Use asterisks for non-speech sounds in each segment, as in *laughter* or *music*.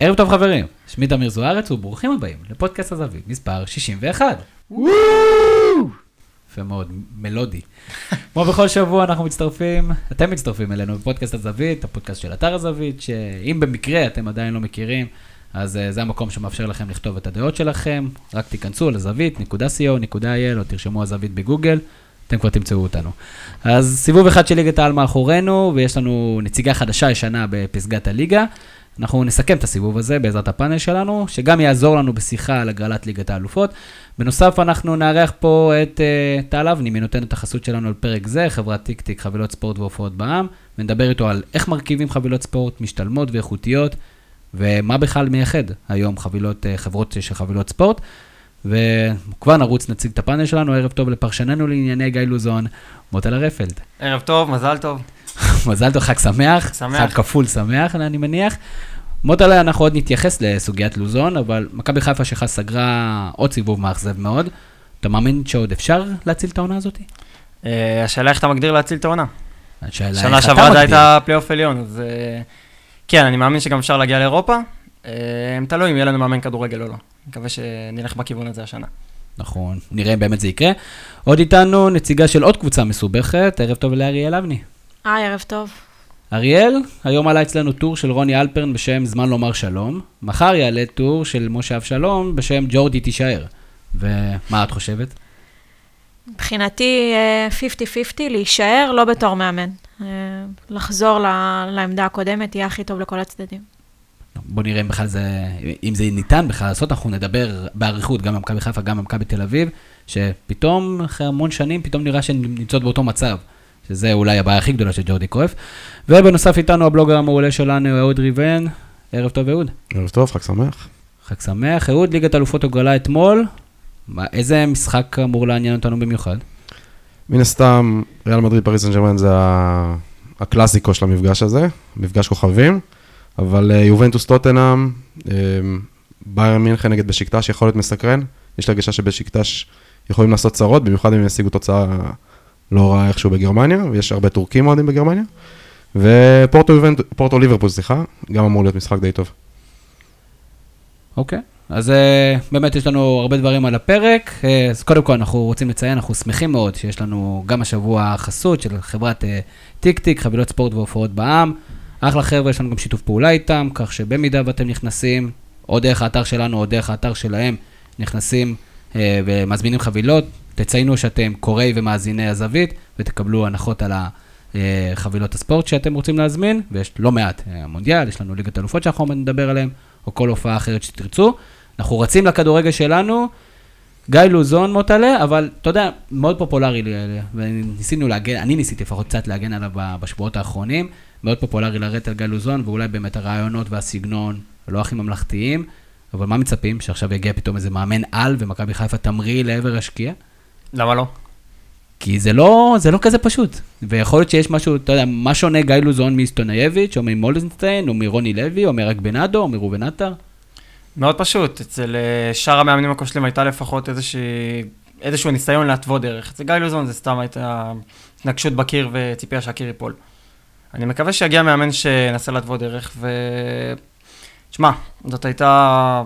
ערב טוב חברים, שמי תמיר זוארץ וברוכים הבאים לפודקאסט הזווית מספר 61. יפה מאוד, מלודי. כמו בכל שבוע אנחנו מצטרפים, אתם מצטרפים אלינו בפודקאסט הזווית, הפודקאסט של אתר הזווית, שאם במקרה אתם עדיין לא מכירים, אז uh, זה המקום שמאפשר לכם לכתוב את הדעות שלכם, רק תיכנסו לזווית.co.il או תרשמו הזווית בגוגל, אתם כבר תמצאו אותנו. אז סיבוב אחד של ליגת העל מאחורינו, ויש לנו נציגה חדשה ישנה בפסגת הליגה. אנחנו נסכם את הסיבוב הזה בעזרת הפאנל שלנו, שגם יעזור לנו בשיחה על הגרלת ליגת האלופות. בנוסף, אנחנו נארח פה את uh, טל אבני, מי נותן את החסות שלנו על פרק זה, חברת טיק טיק, חבילות ספורט והופעות בעם, ונדבר איתו על איך מרכיבים חבילות ספורט משתלמות ואיכותיות, ומה בכלל מייחד היום חבילות, uh, חברות של חבילות ספורט. וכבר נרוץ, נציג את הפאנל שלנו, ערב טוב לפרשננו לענייני גיא לוזון, מוטל הרפלד. ערב טוב, מזל טוב. *laughs* מזל טוב, חג שמח. שמח. חג כפול שמח, אני מניח. מוטלה, אנחנו עוד נתייחס לסוגיית לוזון, אבל מכבי חיפה שלך סגרה עוד סיבוב מאכזב מאוד. אתה מאמין שעוד אפשר להציל את העונה הזאת? אה, השאלה איך אתה מגדיר להציל את העונה. שנה שעברה זה. הייתה פלייאוף עליון, אז אה, כן, אני מאמין שגם אפשר להגיע לאירופה. אה, תלוי אם יהיה לנו מאמן כדורגל או לא. מקווה שנלך בכיוון הזה השנה. נכון, נראה אם באמת זה יקרה. עוד איתנו נציגה של עוד קבוצה מסובכת, ערב טוב לאריאל אבני. היי, ערב טוב. אריאל, היום עלה אצלנו טור של רוני אלפרן בשם זמן לומר שלום. מחר יעלה טור של משה אבשלום בשם ג'ורדי תישאר. ומה את חושבת? מבחינתי אה, 50-50, להישאר לא בתור מאמן. אה, לחזור לעמדה הקודמת יהיה הכי טוב לכל הצדדים. בוא נראה אם בכלל זה, אם זה ניתן בכלל לעשות, אנחנו נדבר באריכות גם במכבי חיפה, גם במכבי תל אביב, שפתאום, אחרי המון שנים, פתאום נראה שהן נמצאות באותו מצב, שזה אולי הבעיה הכי גדולה של ג'ורדי קרויף. ובנוסף איתנו הבלוגר המעולה שלנו, אהוד ריבן. ערב טוב, אהוד. ערב טוב, חג שמח. חג שמח. אהוד, ליגת אלופות הוגרלה אתמול. מה, איזה משחק אמור לעניין אותנו במיוחד? מן הסתם, ריאל מדריד פריס סן ג'רמן זה הקלאסיקו של המפגש הזה, מפגש כוכבים, אבל אה, יובנטוס טוטנאם, אה, ביירן מינכן נגד בשקטש יכול להיות מסקרן, יש לי הרגשה שבשקטש יכולים לעשות צרות, במיוחד אם ישיגו תוצאה לא רעה איכשהו בגרמניה, ויש הרבה טורקים אוהדים בגרמניה, ופורטו ליברפול, סליחה, גם אמור להיות משחק די טוב. אוקיי. אז uh, באמת יש לנו הרבה דברים על הפרק. Uh, אז קודם כל אנחנו רוצים לציין, אנחנו שמחים מאוד שיש לנו גם השבוע חסות של חברת uh, טיק טיק, חבילות ספורט והופעות בעם. אחלה חבר'ה, יש לנו גם שיתוף פעולה איתם, כך שבמידה ואתם נכנסים, או דרך האתר שלנו או דרך האתר שלהם, נכנסים ומזמינים חבילות, תציינו שאתם קוראי ומאזיני הזווית, ותקבלו הנחות על החבילות הספורט שאתם רוצים להזמין, ויש לא מעט, אה, המונדיאל, יש לנו ליגת אלופות שאנחנו נדבר עליהם, או כל הופעה אחרת שתרצו. אנחנו רצים לכדורגל שלנו, גיא לוזון מוטלה, אבל אתה יודע, מאוד פופולרי, וניסינו להגן, אני ניסיתי לפחות קצת להגן עליו בשבועות האחרונים, מאוד פופולרי לרדת על גיא לוזון, ואולי באמת הרעיונות והסגנון לא הכי ממלכתיים, אבל מה מצפים? שעכשיו יגיע פתאום איזה מאמן על, ומכבי חיפה תמריא לעבר השקיעה? למה לא? כי זה לא, זה לא כזה פשוט. ויכול להיות שיש משהו, אתה יודע, מה שונה גיא לוזון מסטונייביץ', או ממולדנשטיין, או מרוני לוי, או מרגבנדו, או מראובן עטר? מאוד פשוט, אצל אה, שאר המאמנים הכושלים הייתה לפחות איזושהי, איזשהו ניסיון להתוות דרך. אצל גיא לוזון זה סתם הייתה התנגשות בקיר וציפייה שהקיר ייפול. אני מקווה שיגיע מאמן שינסה להתוות דרך, ו... תשמע, זאת הייתה,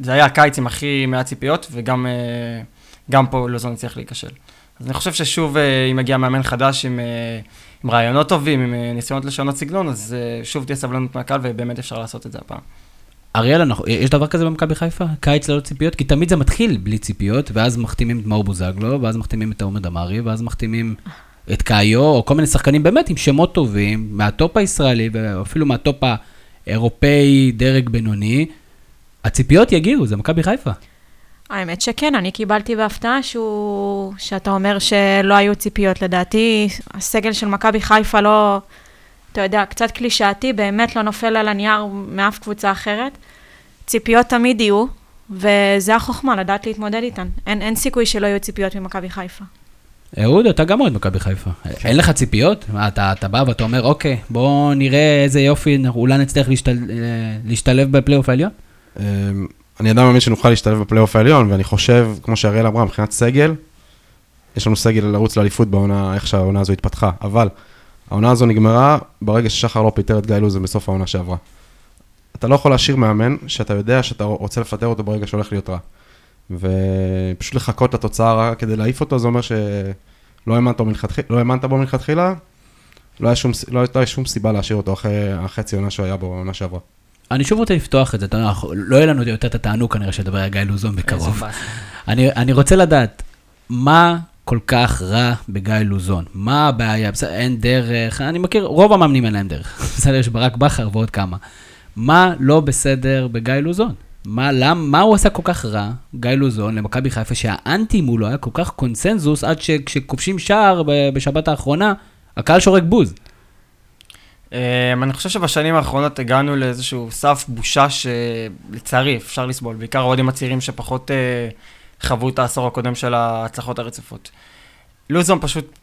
זה היה הקיץ עם הכי מעט ציפיות, וגם אה, גם פה לוזון הצליח להיכשל. אז אני חושב ששוב, אה, אם יגיע מאמן חדש עם, אה, עם רעיונות טובים, עם ניסיונות לשנות סגנון, אז שוב תהיה סבלנות מהקהל, ובאמת אפשר לעשות את זה הפעם. אריאל, יש דבר כזה במכבי חיפה? קיץ ללא ציפיות? כי תמיד זה מתחיל בלי ציפיות, ואז מחתימים את מאור בוזגלו, ואז מחתימים את עומר דמארי, ואז מחתימים את קאיו, או כל מיני שחקנים באמת עם שמות טובים, מהטופ הישראלי, ואפילו מהטופ האירופאי, דרג בינוני. הציפיות יגיעו, זה מכבי חיפה. האמת שכן, אני קיבלתי בהפתעה שהוא... שאתה אומר שלא היו ציפיות. לדעתי, הסגל של מכבי חיפה לא, אתה יודע, קצת קלישאתי, באמת לא נופל על הנייר מאף קבוצה אחרת. ציפיות תמיד יהיו, וזה החוכמה, לדעת להתמודד איתן. אין, אין סיכוי שלא יהיו ציפיות ממכבי חיפה. אהוד, אתה גם אוהד מכבי חיפה. אין לך ציפיות? מה, אתה, אתה בא ואתה אומר, אוקיי, בוא נראה איזה יופי, אולי נצליח להשתל, אה, להשתלב בפלייאוף העליון? אמ, אני עדיין מאמין שנוכל להשתלב בפלייאוף העליון, ואני חושב, כמו שאריאל אמרה, מבחינת סגל, יש לנו סגל לרוץ לאליפות בעונה, איך שהעונה הזו התפתחה, אבל העונה הזו נגמרה ברגע ששחר לא פיטר את גיא לוזון בסוף העונה שעברה. אתה לא יכול להשאיר מאמן שאתה יודע שאתה רוצה לפטר אותו ברגע שהולך להיות רע. ופשוט לחכות לתוצאה הרעה כדי להעיף אותו, זה אומר שלא האמנת בו מלכתחילה, לא האמנת בו מלכתחילה, לא היה שום, לא הייתה שום סיבה להשאיר אותו אחרי החצי עונה שהוא היה בו, עונה שעברה. אני שוב רוצה לפתוח את זה, אנחנו- לא יהיה לנו יותר את התענוג כנראה של לדבר על גיא לוזון בקרוב. אני, אני רוצה לדעת, מה כל כך רע בגיא לוזון? מה הבעיה? בסדר, אין דרך, אני מכיר, רוב המאמנים אין להם דרך. *laughs* בסדר, יש ברק בכר ועוד כמה. מה לא בסדר בגיא לוזון? מה, למ, מה הוא עשה כל כך רע, גיא לוזון, למכבי חיפה, שהאנטי מולו היה כל כך קונסנזוס, עד שכשכובשים שער בשבת האחרונה, הקהל שורק בוז. אמ, אני חושב שבשנים האחרונות הגענו לאיזשהו סף בושה שלצערי אפשר לסבול, בעיקר האוהדים הצעירים שפחות אה, חוו את העשור הקודם של ההצלחות הרצופות. לוזון פשוט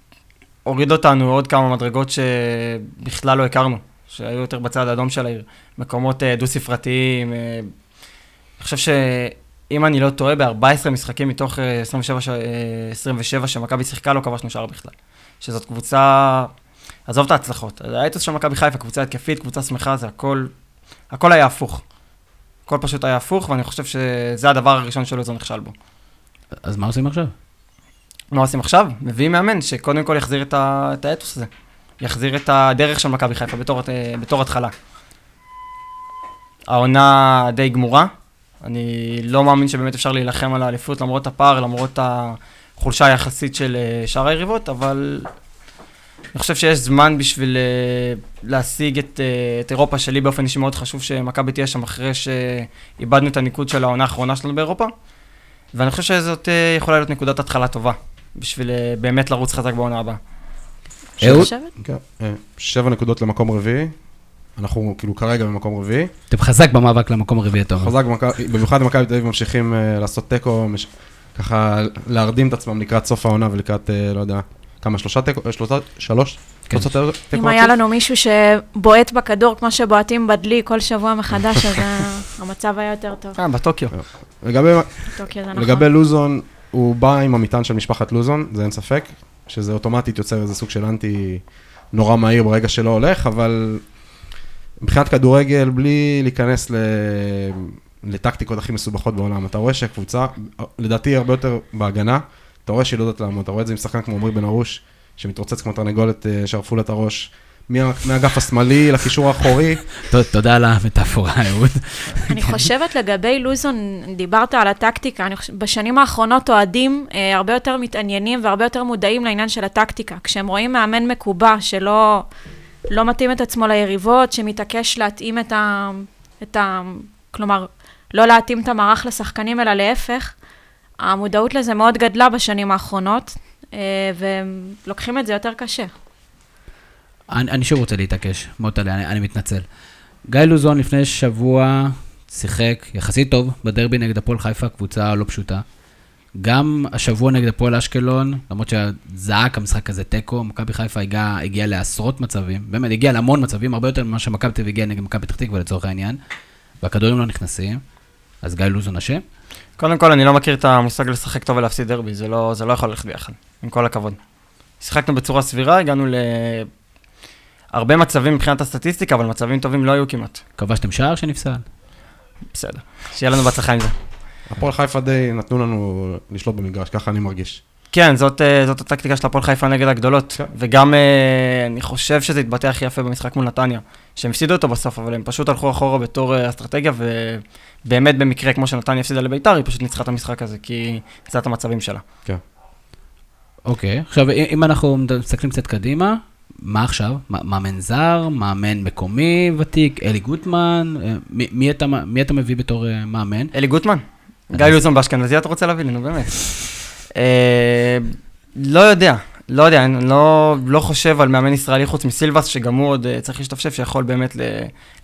הוריד אותנו עוד כמה מדרגות שבכלל לא הכרנו, שהיו יותר בצד האדום של העיר, מקומות אה, דו-ספרתיים. אה, אני חושב שאם אני לא טועה, ב-14 משחקים מתוך אה, 27, ש- אה, 27 שמכבי שיחקה לא כבשנו שער בכלל. שזאת קבוצה עזוב את ההצלחות. האתוס של מכבי חיפה, קבוצה התקפית, קבוצה שמחה, זה הכל, הכל היה הפוך. הכל פשוט היה הפוך, ואני חושב שזה הדבר הראשון שלוזון נכשל בו. אז מה עושים עכשיו? מה עושים עכשיו? מביאים מאמן שקודם כל יחזיר את, ה... את האתוס הזה. יחזיר את הדרך של מכבי חיפה בתור, אה, בתור התחלה. העונה די גמורה. אני לא מאמין שבאמת אפשר להילחם על האליפות למרות הפער, למרות החולשה היחסית של אה, שאר היריבות, אבל אני חושב שיש זמן בשביל אה, להשיג את, אה, את אירופה, שלי באופן אישי מאוד חשוב שמכבי תהיה שם אחרי שאיבדנו את הניקוד של העונה האחרונה שלנו באירופה. ואני חושב שזאת יכולה להיות נקודת התחלה טובה, בשביל באמת לרוץ חזק בעונה הבאה. שבע נקודות למקום רביעי, אנחנו כאילו כרגע במקום רביעי. אתם חזק במאבק למקום הרביעי, אתה אומר. חזק, במיוחד במכבי תל אביב ממשיכים אה, לעשות תיקו, ככה להרדים את עצמם לקראת סוף העונה ולקראת, אה, לא יודע, כמה, שלושה תיקו, אה, שלושה, שלוש? כן. אם היה? לנו מישהו שבועט בכדור כמו שבועטים בדלי כל שבוע מחדש, אז *laughs* המצב היה יותר טוב. אה, בטוקיו. לגבי נכון. לגבי לוזון, הוא בא עם המטען של משפחת לוזון, זה אין ספק, שזה אוטומטית יוצר איזה סוג של אנטי נורא מהיר ברגע שלא הולך, אבל מבחינת כדורגל, בלי להיכנס ל... לטקטיקות הכי מסובכות בעולם, אתה רואה שהקבוצה, לדעתי הרבה יותר בהגנה, אתה רואה שהיא לא יודעת לעמוד, אתה רואה את זה עם שחקן כמו עמרי בן ארוש, שמתרוצץ כמו תרנגולת, אה, שרפו לה את הראש, מה- מהאגף השמאלי לקישור האחורי, *laughs* תודה על המטאפורה, אהוד. אני חושבת לגבי לוזון, דיברת על הטקטיקה, בשנים האחרונות אוהדים אה, הרבה יותר מתעניינים והרבה יותר מודעים לעניין של הטקטיקה. כשהם רואים מאמן מקובע שלא לא מתאים את עצמו ליריבות, שמתעקש להתאים את ה... את ה כלומר, לא להתאים את המערך לשחקנים, אלא להפך, המודעות לזה מאוד גדלה בשנים האחרונות, אה, והם לוקחים את זה יותר קשה. אני, אני שוב רוצה להתעקש, מוטלה, אני, אני מתנצל. גיא לוזון לפני שבוע שיחק יחסית טוב בדרבי נגד הפועל חיפה, קבוצה לא פשוטה. גם השבוע נגד הפועל אשקלון, למרות שזעק המשחק הזה תיקו, מכבי חיפה הגיעה הגיע לעשרות מצבים, באמת הגיעה להמון מצבים, הרבה יותר ממה שמכבי תל אביב הגיעה נגד מכבי פתח תקווה לצורך העניין, והכדורים לא נכנסים, אז גיא לוזון אשם. קודם כל, אני לא מכיר את המושג לשחק טוב ולהפסיד דרבי, זה לא, זה לא יכול ללכת ביחד, עם כל הכבוד. שיחקנו בצורה סבירה, הגענו להרבה מצבים מבחינת הסטטיסטיקה, אבל מצבים טובים לא היו כמעט. כבשתם שער שנפסל. בסדר. שיהיה לנו בהצלחה עם זה. הפועל חיפה די נתנו לנו לשלוט במגרש, ככה אני מרגיש. כן, זאת, אה, זאת הטקטיקה של הפועל חיפה נגד הגדולות. כן. וגם אה, אני חושב שזה התבטא הכי יפה במשחק מול נתניה. שהם הפסידו אותו בסוף, אבל הם פשוט הלכו אחורה בתור אה, אסטרטגיה, ובאמת במקרה, כמו שנתניה הפסידה לביתר, היא פשוט ניצחה את המשחק הזה, כי זה את המצבים שלה. אוקיי, עכשיו אם אנחנו מסתכלים קצת קדימה, מה עכשיו? מאמן זר, מאמן מקומי ותיק, אלי גוטמן, מי, מי, אתה, מי אתה מביא בתור מאמן? אלי גוטמן, גיא לוזון באשכנזי אתה רוצה להביא לי, נו באמת. אה, לא יודע, לא יודע, אני לא, לא חושב על מאמן ישראלי חוץ מסילבס, שגם הוא עוד אה, צריך להשתפשף, שיכול באמת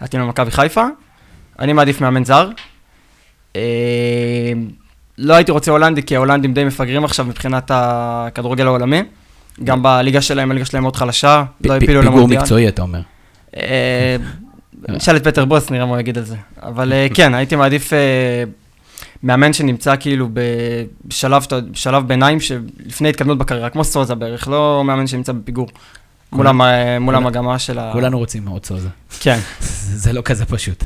להתאים למכבי חיפה. אני מעדיף מאמן זר. אה, לא הייתי רוצה הולנדי, כי ההולנדים די מפגרים עכשיו מבחינת הכדורגל העולמי. גם בליגה שלהם, הליגה שלהם מאוד חלשה, לא הפילו פיגור למונדיאל. מקצועי, אתה אומר. נשאל את פטר בוס, נראה מה הוא יגיד על זה. אבל כן, הייתי מעדיף מאמן שנמצא כאילו בשלב, בשלב ביניים שלפני התקדמות בקריירה, כמו סוזה בערך, לא מאמן שנמצא בפיגור. מול המ- מול המגמה של ה... כולנו רוצים עוד סוזה. כן. *laughs* זה לא כזה פשוט.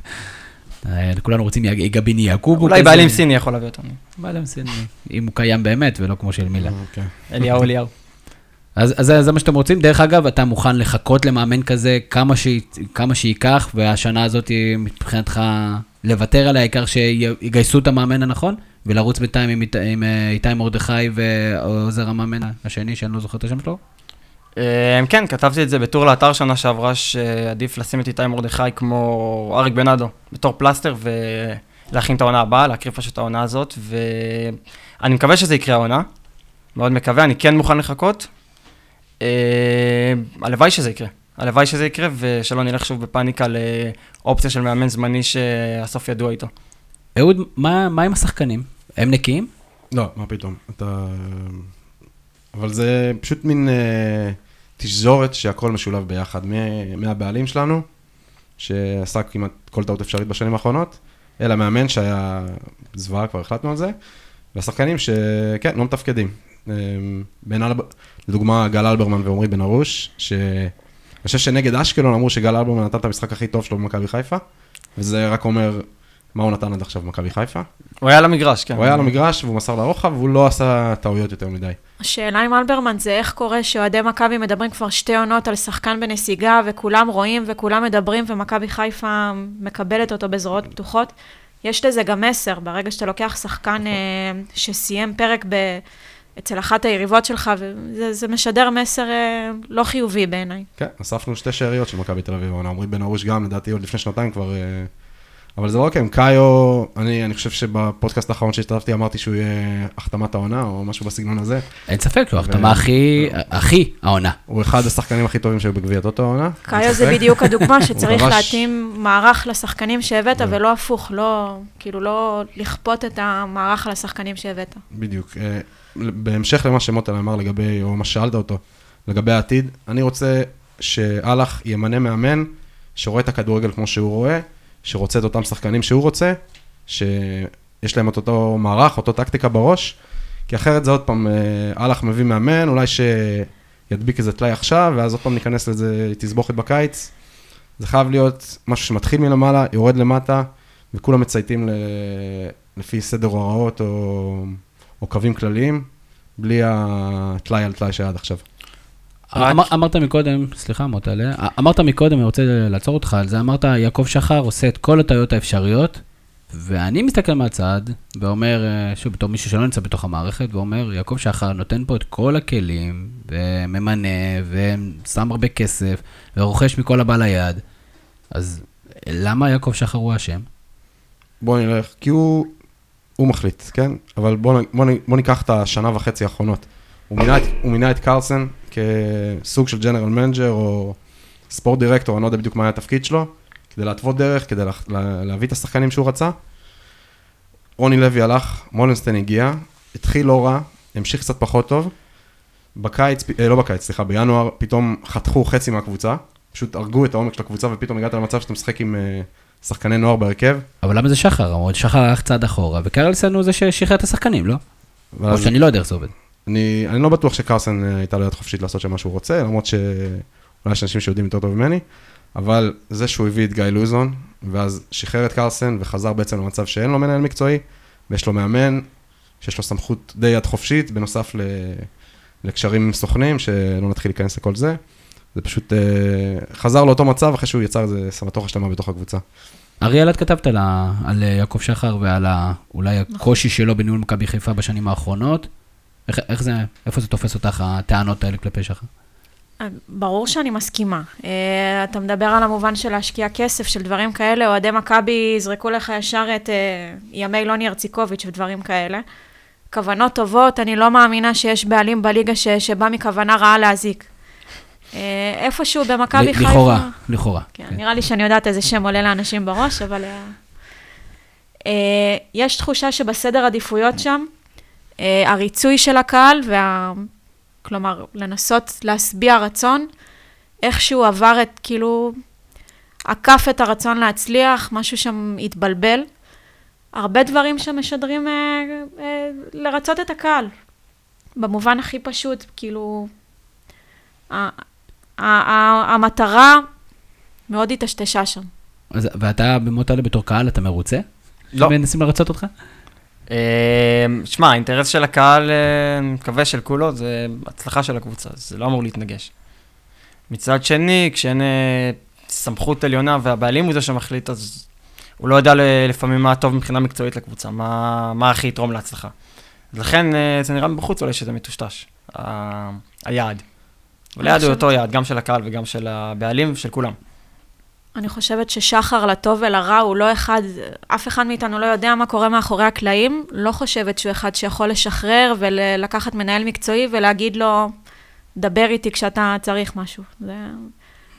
אה, כולנו רוצים יג- יגביני יעקובו. אולי. בעלים סיני יכול להביא אותנו. בעלים סיני, אם הוא קיים באמת ולא כמו של מילה. אוקיי. אליהו אליהו. אז, אז זה, זה מה שאתם רוצים. דרך אגב, אתה מוכן לחכות למאמן כזה כמה, ש... כמה שייקח, והשנה הזאת מבחינתך לוותר עליה, העיקר שיגייסו את המאמן הנכון, ולרוץ בינתיים עם, עם אה, איתי מרדכי ועוזר המאמן השני, שאני לא זוכר את השם שלו. אה, כן, כתבתי את זה בטור לאתר שנה שעברה, שעדיף לשים את איתי מרדכי כמו אריק בנאדו, בתור פלסטר, ולהכין את העונה הבאה, להקריב פשוט את העונה הזאת, ואני מקווה שזה יקרה העונה, מאוד מקווה, אני כן מוכן לחכות. אה, הלוואי שזה יקרה, הלוואי שזה יקרה, ושלא נלך שוב בפאניקה לאופציה של מאמן זמני שהסוף ידוע איתו. אהוד, מה, מה עם השחקנים? הם נקיים? לא, מה פתאום. אתה... אבל זה פשוט מין אה, תשזורת שהכל משולב ביחד. מהבעלים שלנו, שעשה כמעט כל טעות אפשרית בשנים האחרונות, אל המאמן שהיה זוועה, כבר החלטנו על זה, והשחקנים שכן, לא מתפקדים. אה, אלב... לדוגמה, גל אלברמן ועמרי בן ארוש, שאני חושב שנגד אשקלון אמרו שגל אלברמן נתן את המשחק הכי טוב שלו במכבי חיפה, וזה רק אומר מה הוא נתן עד עכשיו במכבי חיפה. הוא היה על המגרש, כן. הוא היה על המגרש והוא מסר לרוחב, והוא לא עשה טעויות יותר מדי. השאלה עם אלברמן זה איך קורה שאוהדי מכבי מדברים כבר שתי עונות על שחקן בנסיגה, וכולם רואים וכולם מדברים, ומכבי חיפה מקבלת אותו בזרועות פתוחות. יש לזה גם מסר, ברגע שאתה לוקח שחקן אה, שסיים פרק ב... אצל אחת היריבות שלך, וזה זה משדר מסר אה, לא חיובי בעיניי. כן, אספנו שתי שאריות של מכבי תל אביב. עמרי בן ארוש גם, לדעתי עוד לפני שנתיים כבר... אבל זה לא רק הם, קאיו, אני, אני חושב שבפודקאסט האחרון שהשתתפתי אמרתי שהוא יהיה החתמת העונה, או משהו בסגנון הזה. אין ספק, הוא ו- החתמה הכי, הכי העונה. הוא אחד השחקנים הכי טובים שהיו בגביע טוטו העונה. קאיו זה בדיוק הדוגמה *laughs* שצריך. להתאים מערך לשחקנים שהבאת, כן. ולא הפוך, לא, כאילו לא לכפות את המערך על השחקנים שהבאת. בדיוק. אה, בהמשך למה שמוטל אמר לגבי, או מה ששאלת אותו, לגבי העתיד, אני רוצה שאלח ימנה מאמן שרואה את הכדורגל כמו שהוא רואה, שרוצה את אותם שחקנים שהוא רוצה, שיש להם את אותו מערך, אותו טקטיקה בראש, כי אחרת זה עוד פעם, אה, אלח מביא מאמן, אולי שידביק איזה טלאי עכשיו, ואז עוד פעם ניכנס לזה תסבוכת בקיץ. זה חייב להיות משהו שמתחיל מלמעלה, יורד למטה, וכולם מצייתים ל... לפי סדר הוראות או... או קווים כלליים, בלי הטלאי על טלאי שהיה עד עכשיו. אמרת מקודם, סליחה מוטלה, אמרת מקודם, אני רוצה לעצור אותך על זה, אמרת יעקב שחר עושה את כל הטעויות האפשריות, ואני מסתכל מהצד ואומר, אה, שוב, בתור מישהו שלא נמצא בתוך המערכת, ואומר, יעקב שחר נותן פה את כל הכלים, וממנה, ושם הרבה כסף, ורוכש מכל הבא ליד, אז למה יעקב שחר הוא אשם? בוא נלך, כי הוא, הוא מחליט, כן? אבל בוא, בוא, בוא ניקח את השנה וחצי האחרונות. הוא מינה, את, הוא מינה את קרלסן כסוג של general manager או sport director, אני לא יודע בדיוק מה היה התפקיד שלו, כדי להתוות דרך, כדי לה, לה, להביא את השחקנים שהוא רצה. רוני לוי הלך, מולנסטיין הגיע, התחיל לא רע, המשיך קצת פחות טוב. בקיץ, אה, לא בקיץ, סליחה, בינואר פתאום חתכו חצי מהקבוצה, פשוט הרגו את העומק של הקבוצה ופתאום הגעת למצב שאתה משחק עם אה, שחקני נוער בהרכב. אבל למה זה שחר? שחר הלך צעד אחורה, וקרלסן הוא זה ששחרר את השחקנים, לא? או שאני לא יודע איך זה עובד. אני, אני לא בטוח שקרסן אה, הייתה לו יד חופשית לעשות שם מה שהוא רוצה, למרות שאולי יש אנשים שיודעים יותר טוב ממני, אבל זה שהוא הביא את גיא לוזון, ואז שחרר את קרסן וחזר בעצם למצב שאין לו מנהל מקצועי, ויש לו מאמן, שיש לו סמכות די יד חופשית, בנוסף ל, לקשרים עם סוכנים, שלא נתחיל להיכנס לכל זה. זה פשוט אה, חזר לאותו מצב אחרי שהוא יצר איזה סמטוחה שלמה בתוך הקבוצה. אריאל, את כתבת על, ה, על יעקב שחר ועל ה, אולי הקושי שלו בניהול מכבי חיפה בשנים האחרונות. איך, איך זה, איפה זה תופס אותך, הטענות האלה כלפי שחר? אה, ברור שאני מסכימה. אה, אתה מדבר על המובן של להשקיע כסף, של דברים כאלה, אוהדי מכבי יזרקו לך ישר את אה, ימי לוני ארציקוביץ' ודברים כאלה. כוונות טובות, אני לא מאמינה שיש בעלים בליגה ש, שבא מכוונה רעה להזיק. אה, איפשהו במכבי חיפה... לכאורה, לכאורה. כן, כן. נראה לי שאני יודעת איזה שם עולה לאנשים בראש, אבל... אה, יש תחושה שבסדר עדיפויות שם, הריצוי של הקהל, וה... כלומר, לנסות להשביע רצון, איכשהו עבר את, כאילו, עקף את הרצון להצליח, משהו שם התבלבל. הרבה דברים שמשדרים אה, אה, לרצות את הקהל. במובן הכי פשוט, כאילו, ה- ה- ה- המטרה מאוד התשתשה שם. אז- ואתה במות האלה בתור קהל, אתה מרוצה? לא. מנסים לרצות אותך? אה, שמע, האינטרס של הקהל, אה, אני מקווה של כולו, זה הצלחה של הקבוצה, זה לא אמור להתנגש. מצד שני, כשאין אה, סמכות עליונה והבעלים הוא זה שמחליט, אז הוא לא יודע לפעמים מה טוב מבחינה מקצועית לקבוצה, מה, מה הכי יתרום להצלחה. אז לכן אה, זה נראה מבחוץ אולי שזה מטושטש, היעד. אבל היעד הוא אותו יעד, גם של הקהל וגם של הבעלים ושל כולם. אני חושבת ששחר לטוב ולרע הוא לא אחד, אף אחד מאיתנו לא יודע מה קורה מאחורי הקלעים, לא חושבת שהוא אחד שיכול לשחרר ולקחת מנהל מקצועי ולהגיד לו, דבר איתי כשאתה צריך משהו. זה...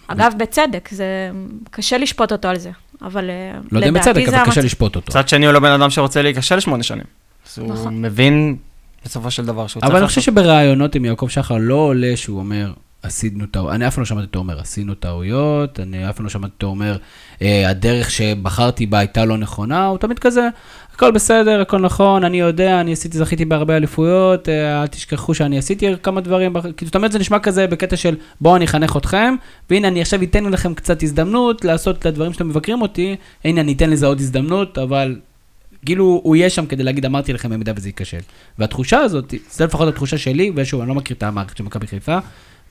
אגב, בצדק, זה קשה לשפוט אותו על זה, אבל אה, לא יודע אם לדעתי בצדק, זה אבל קשה. לשפוט אותו. מצד שני, הוא לא בן אדם שרוצה להיכשל שמונה שנים. אז הוא נכון. מבין בסופו של דבר שהוא צריך אבל אני. חושב שבראיונות עם יעקב שחר לא עולה שהוא אומר, עשינו טעויות, אני אף פעם לא שמעתי אותו אומר, עשינו טעויות, אני אף פעם לא שמעתי אותו אומר, "אה, הדרך שבחרתי בה הייתה לא נכונה, הוא תמיד כזה, הכל בסדר, הכל נכון, אני יודע, אני עשיתי, זכיתי בהרבה אליפויות, אה, אל תשכחו שאני עשיתי כמה דברים, כאילו, תמיד זה נשמע כזה בקטע של, בואו אני אחנך אתכם, והנה אני עכשיו אתן לכם קצת הזדמנות לעשות את הדברים שאתם מבקרים אותי, הנה אני אתן לזה עוד הזדמנות, אבל כאילו הוא יהיה שם כדי להגיד, אמרתי לכם במידה וזה ייכשל. והתחושה הזאת, זה לפחות התחושה שלי, ושוב, אני לא מכיר את המערכת של מכבי חיפה,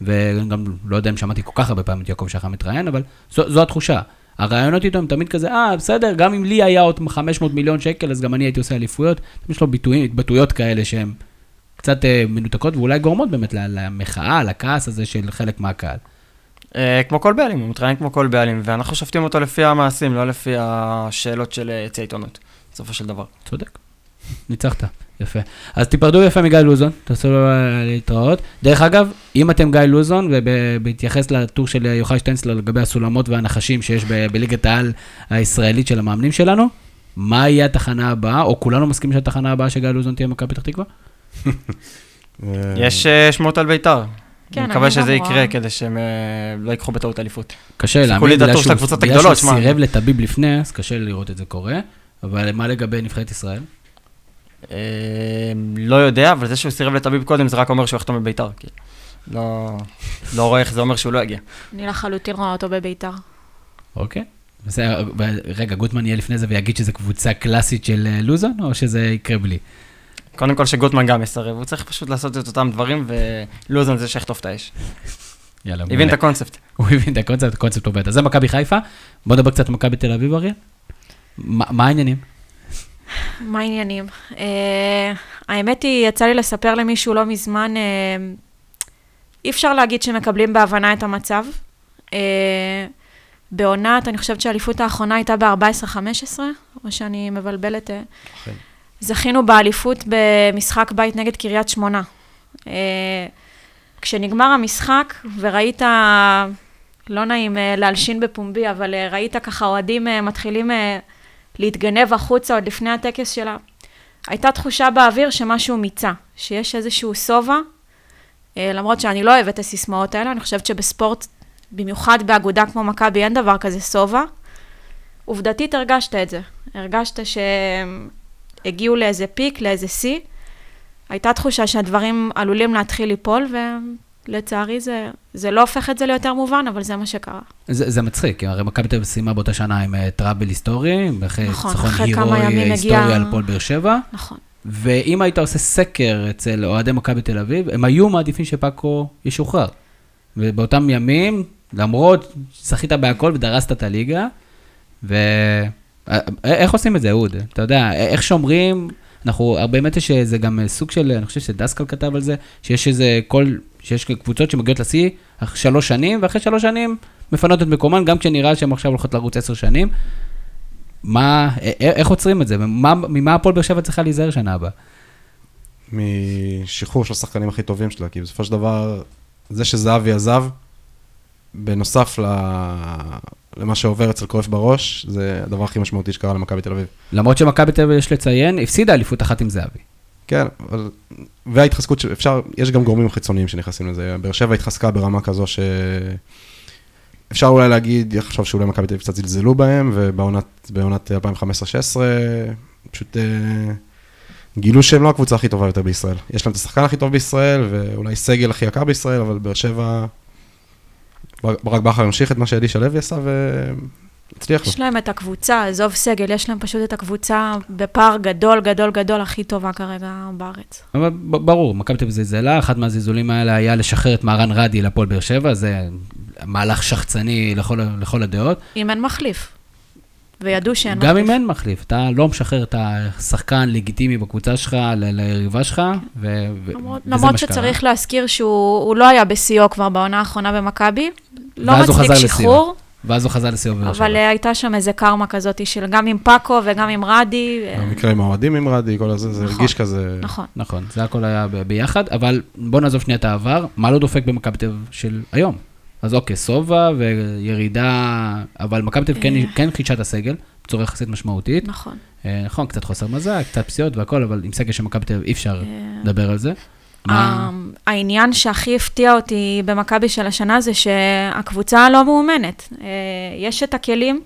וגם לא יודע אם שמעתי כל כך הרבה פעמים את יעקב שחר מתראיין, אבל זו, זו התחושה. הרעיונות איתו הם תמיד כזה, אה, בסדר, גם אם לי היה עוד 500 מיליון שקל, אז גם אני הייתי עושה אליפויות. יש לו ביטויים, התבטאויות כאלה שהן קצת אה, מנותקות, ואולי גורמות באמת למחאה, לכעס הזה של חלק מהקהל. אה, כמו כל בעלים, הוא מתראיין כמו כל בעלים, ואנחנו שופטים אותו לפי המעשים, לא לפי השאלות של אה, יציא העיתונות, בסופו של דבר. צודק. ניצחת, יפה. אז תיפרדו יפה מגיא לוזון, תעשו לו אה, להתראות. דרך אגב, אם אתם גיא לוזון, ובהתייחס לטור של יוחאי שטנצלר לגבי הסולמות והנחשים שיש ב- בליגת העל הישראלית של המאמנים שלנו, מה יהיה התחנה הבאה, או כולנו מסכימים שהתחנה הבאה של גיא לוזון תהיה מכבי פתח תקווה? *laughs* יש אה, שמות על בית"ר. כן, אני מקווה שזה. יקרה כדי שהם אה, לא ייקחו בטעות אליפות. קשה להאמין, בגלל שהוא. סירב לטביב לפני, אז קשה לראות את זה קורה. אבל מה לגבי נבחרת ישראל? אה, לא יודע, אבל זה שהוא סירב לטביב קודם, זה רק אומר שהוא יחתום בבית"ר. כאילו. לא, לא רואה איך זה אומר שהוא לא יגיע. אני לחלוטין רואה אותו בביתר. אוקיי. בסדר, רגע, גוטמן יהיה לפני זה ויגיד שזו קבוצה קלאסית של אה, לוזון, או שזה יקרה בלי? קודם כל שגוטמן גם יסרב, הוא צריך פשוט לעשות את אותם דברים, ולוזון זה שיחטוף את האש. יאללה, הבין. את הקונספט. הוא הבין את הקונספט, הקונספט עובד. אז זה מכבי חיפה, בוא נדבר קצת על מכבי תל אביב, אריה. מה מה העניינים? מה העניינים? Uh, האמת היא, יצא לי לספר למישהו לא מזמן, uh, אי אפשר להגיד שמקבלים בהבנה את המצב. Uh, בעונת, אני חושבת שהאליפות האחרונה הייתה ב-14-15, או שאני מבלבלת. אכן. זכינו באליפות במשחק בית נגד קריית שמונה. Uh, כשנגמר המשחק וראית, לא נעים uh, להלשין בפומבי, אבל uh, ראית ככה אוהדים מתחילים... להתגנב החוצה עוד לפני הטקס שלה. הייתה תחושה באוויר שמשהו מיצה, שיש איזשהו שובע, אה, למרות שאני לא אוהבת את הסיסמאות האלה, אני חושבת שבספורט, במיוחד באגודה כמו מכבי, אין דבר כזה שובע. עובדתית הרגשת את זה. הרגשת שהגיעו לאיזה פיק, לאיזה שיא. הייתה תחושה שהדברים עלולים להתחיל ליפול, ולצערי זה, זה לא הופך את זה ליותר מובן, אבל זה מה שקרה. זה, זה מצחיק, הרי מכבי תל אביב סיימה באותה שנה עם אה, טראבל היסטורי, אחרי נכון, ניצחון הירואי היסטורי הגיע- על פועל באר שבע, נכון. ואם היית עושה סקר אצל אוהדי מכבי תל אביב, הם היו מעדיפים שפאקו ישוחרר. ובאותם ימים, למרות שזכית בהכל ודרסת את הליגה, ואיך עושים את זה, אהוד? אתה יודע, איך שומרים, אנחנו, באמת יש איזה גם סוג של, אני חושב שדסקל כתב על זה, שיש איזה כל, שיש קבוצות שמגיעות לשיא שלוש שנים, ואחרי שלוש שנים מפנות את מקומן, גם כשנראה שהן עכשיו הולכות לרוץ עשר שנים. מה, א- איך עוצרים את זה? מה, ממה הפועל באר שבע צריכה להיזהר שנה הבאה? משחרור של השחקנים הכי טובים שלה, כי בסופו של דבר, זה שזהבי עזב, בנוסף ל... למה שעובר אצל קרויף בראש, זה הדבר הכי משמעותי שקרה למכבי תל אביב. למרות שמכבי תל אביב, יש לציין, הפסידה אליפות אחת עם זהבי. כן, אבל... וההתחזקות, אפשר, יש גם גורמים חיצוניים שנכנסים לזה. באר שבע התחזקה ברמה כזו ש... אפשר אולי להגיד, עכשיו שאולי מכבי תל אביב קצת זלזלו בהם, ובעונת בעונת 2015-2016, פשוט אה, גילו שהם לא הקבוצה הכי טובה יותר בישראל. יש להם את השחקן הכי טוב בישראל, ואולי סגל הכי יקר בישראל, אבל באר שבע... ברק בכר המשיך את מה שאלישע לוי עשה, הצליח לו. יש להם את הקבוצה, עזוב סגל, יש להם פשוט את הקבוצה בפער גדול, גדול, גדול, הכי טובה כרגע בארץ. אבל ברור, מכבי תל אביב זלזלה, אחד מהזלזולים האלה היה לשחרר את מהרן רדי לפועל באר שבע, זה מהלך שחצני לכל, לכל הדעות. אם אין מחליף. וידעו שאין גם מחליף. אם אין מחליף, אתה לא משחרר את השחקן לגיטימי בקבוצה שלך, ל- ליריבה שלך, ו- ו- למרות, וזה למרות מה שקרה. שצריך להזכיר שהוא הוא לא היה בשיאו כבר בעונה האחרונה במכבי. לא מצדיק שחרור, ואז הוא חזר לסיום באר שבע. אבל אה, הייתה שם איזה קרמה כזאת של גם עם פאקו וגם עם רדי. אה, במקרה עם האוהדים עם רדי, כל הזה, זה נכון. הרגיש כזה... נכון. נכון, זה הכל היה ב- ביחד, אבל בוא נעזוב שנייה את העבר, מה לא דופק במכבי תל אביב של היום? אז אוקיי, סובה וירידה, אבל מכבי תל אביב כן- אה. כן חידשה את הסגל, בצורה יחסית משמעותית. נכון. אה, נכון, קצת חוסר מזל, קצת פציעות והכל, אבל עם סגל של מכבי תל אביב אי אפשר אה, לדבר על זה. העניין שהכי הפתיע אותי במכבי של השנה זה שהקבוצה לא מאומנת. יש את הכלים,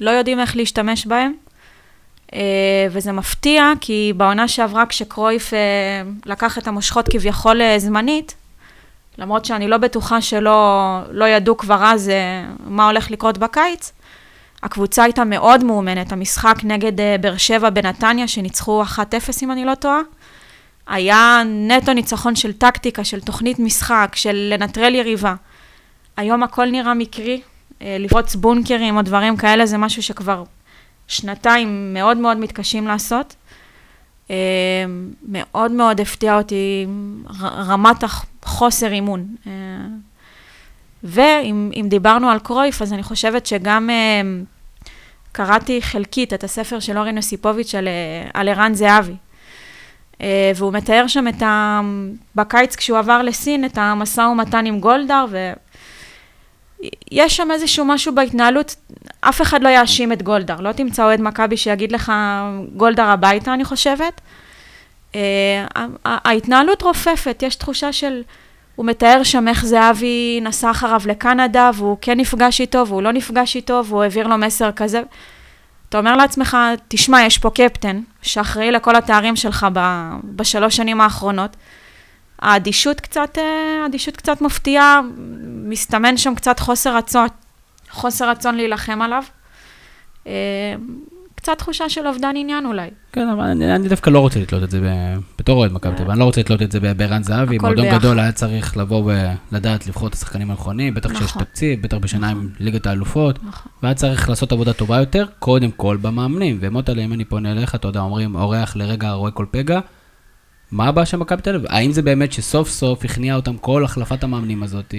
לא יודעים איך להשתמש בהם, וזה מפתיע, כי בעונה שעברה כשקרויף לקח את המושכות כביכול זמנית, למרות שאני לא בטוחה שלא לא ידעו כבר אז אה, מה הולך לקרות בקיץ, הקבוצה הייתה מאוד מאומנת. המשחק נגד אה, באר שבע בנתניה, שניצחו 1-0 אם אני לא טועה, היה נטו ניצחון של טקטיקה, של תוכנית משחק, של לנטרל יריבה. היום הכל נראה מקרי, אה, לפרוץ בונקרים או דברים כאלה זה משהו שכבר שנתיים מאוד מאוד מתקשים לעשות. אה, מאוד מאוד הפתיע אותי רמת החוסר אימון. אה, ואם אם דיברנו על קרויף, אז אני חושבת שגם אה, קראתי חלקית את הספר של אורן יוסיפוביץ' על, אה, על ערן זהבי. אה, והוא מתאר שם את ה... בקיץ כשהוא עבר לסין, את המשא ומתן עם גולדהר, ויש שם איזשהו משהו בהתנהלות, אף אחד לא יאשים את גולדהר, לא תמצא אוהד מכבי שיגיד לך גולדהר הביתה, אני חושבת. אה, ההתנהלות רופפת, יש תחושה של... הוא מתאר שם איך זהבי נסע אחריו לקנדה, והוא כן נפגש איתו, והוא לא נפגש איתו, והוא העביר לו מסר כזה. אתה אומר לעצמך, תשמע, יש פה קפטן, שאחראי לכל התארים שלך בשלוש שנים האחרונות. האדישות קצת, אה, האדישות קצת מפתיעה, מסתמן שם קצת חוסר רצון, חוסר רצון להילחם עליו. אה, קצת תחושה של אובדן עניין אולי. כן, אבל אני, אני דווקא לא רוצה לתלות את זה ב- בתור אוהד מכבי תל אביב, אני לא רוצה לתלות את זה בערן זהבי. מועדון. גדול היה צריך לבוא ולדעת לבחור את השחקנים הנכונים, בטח כשיש נכון. תקציב, בטח בשנה עם ליגת האלופות, נכון. והיה צריך לעשות עבודה טובה יותר, קודם כל במאמנים. ומוטלה, אם אני פונה אליך, אתה יודע, אומרים, אורח לרגע רואה כל פגע. מה הבעיה של מכבי תל אביב? האם זה באמת שסוף סוף הכניעה אותם כל החלפת המאמנים הזאת,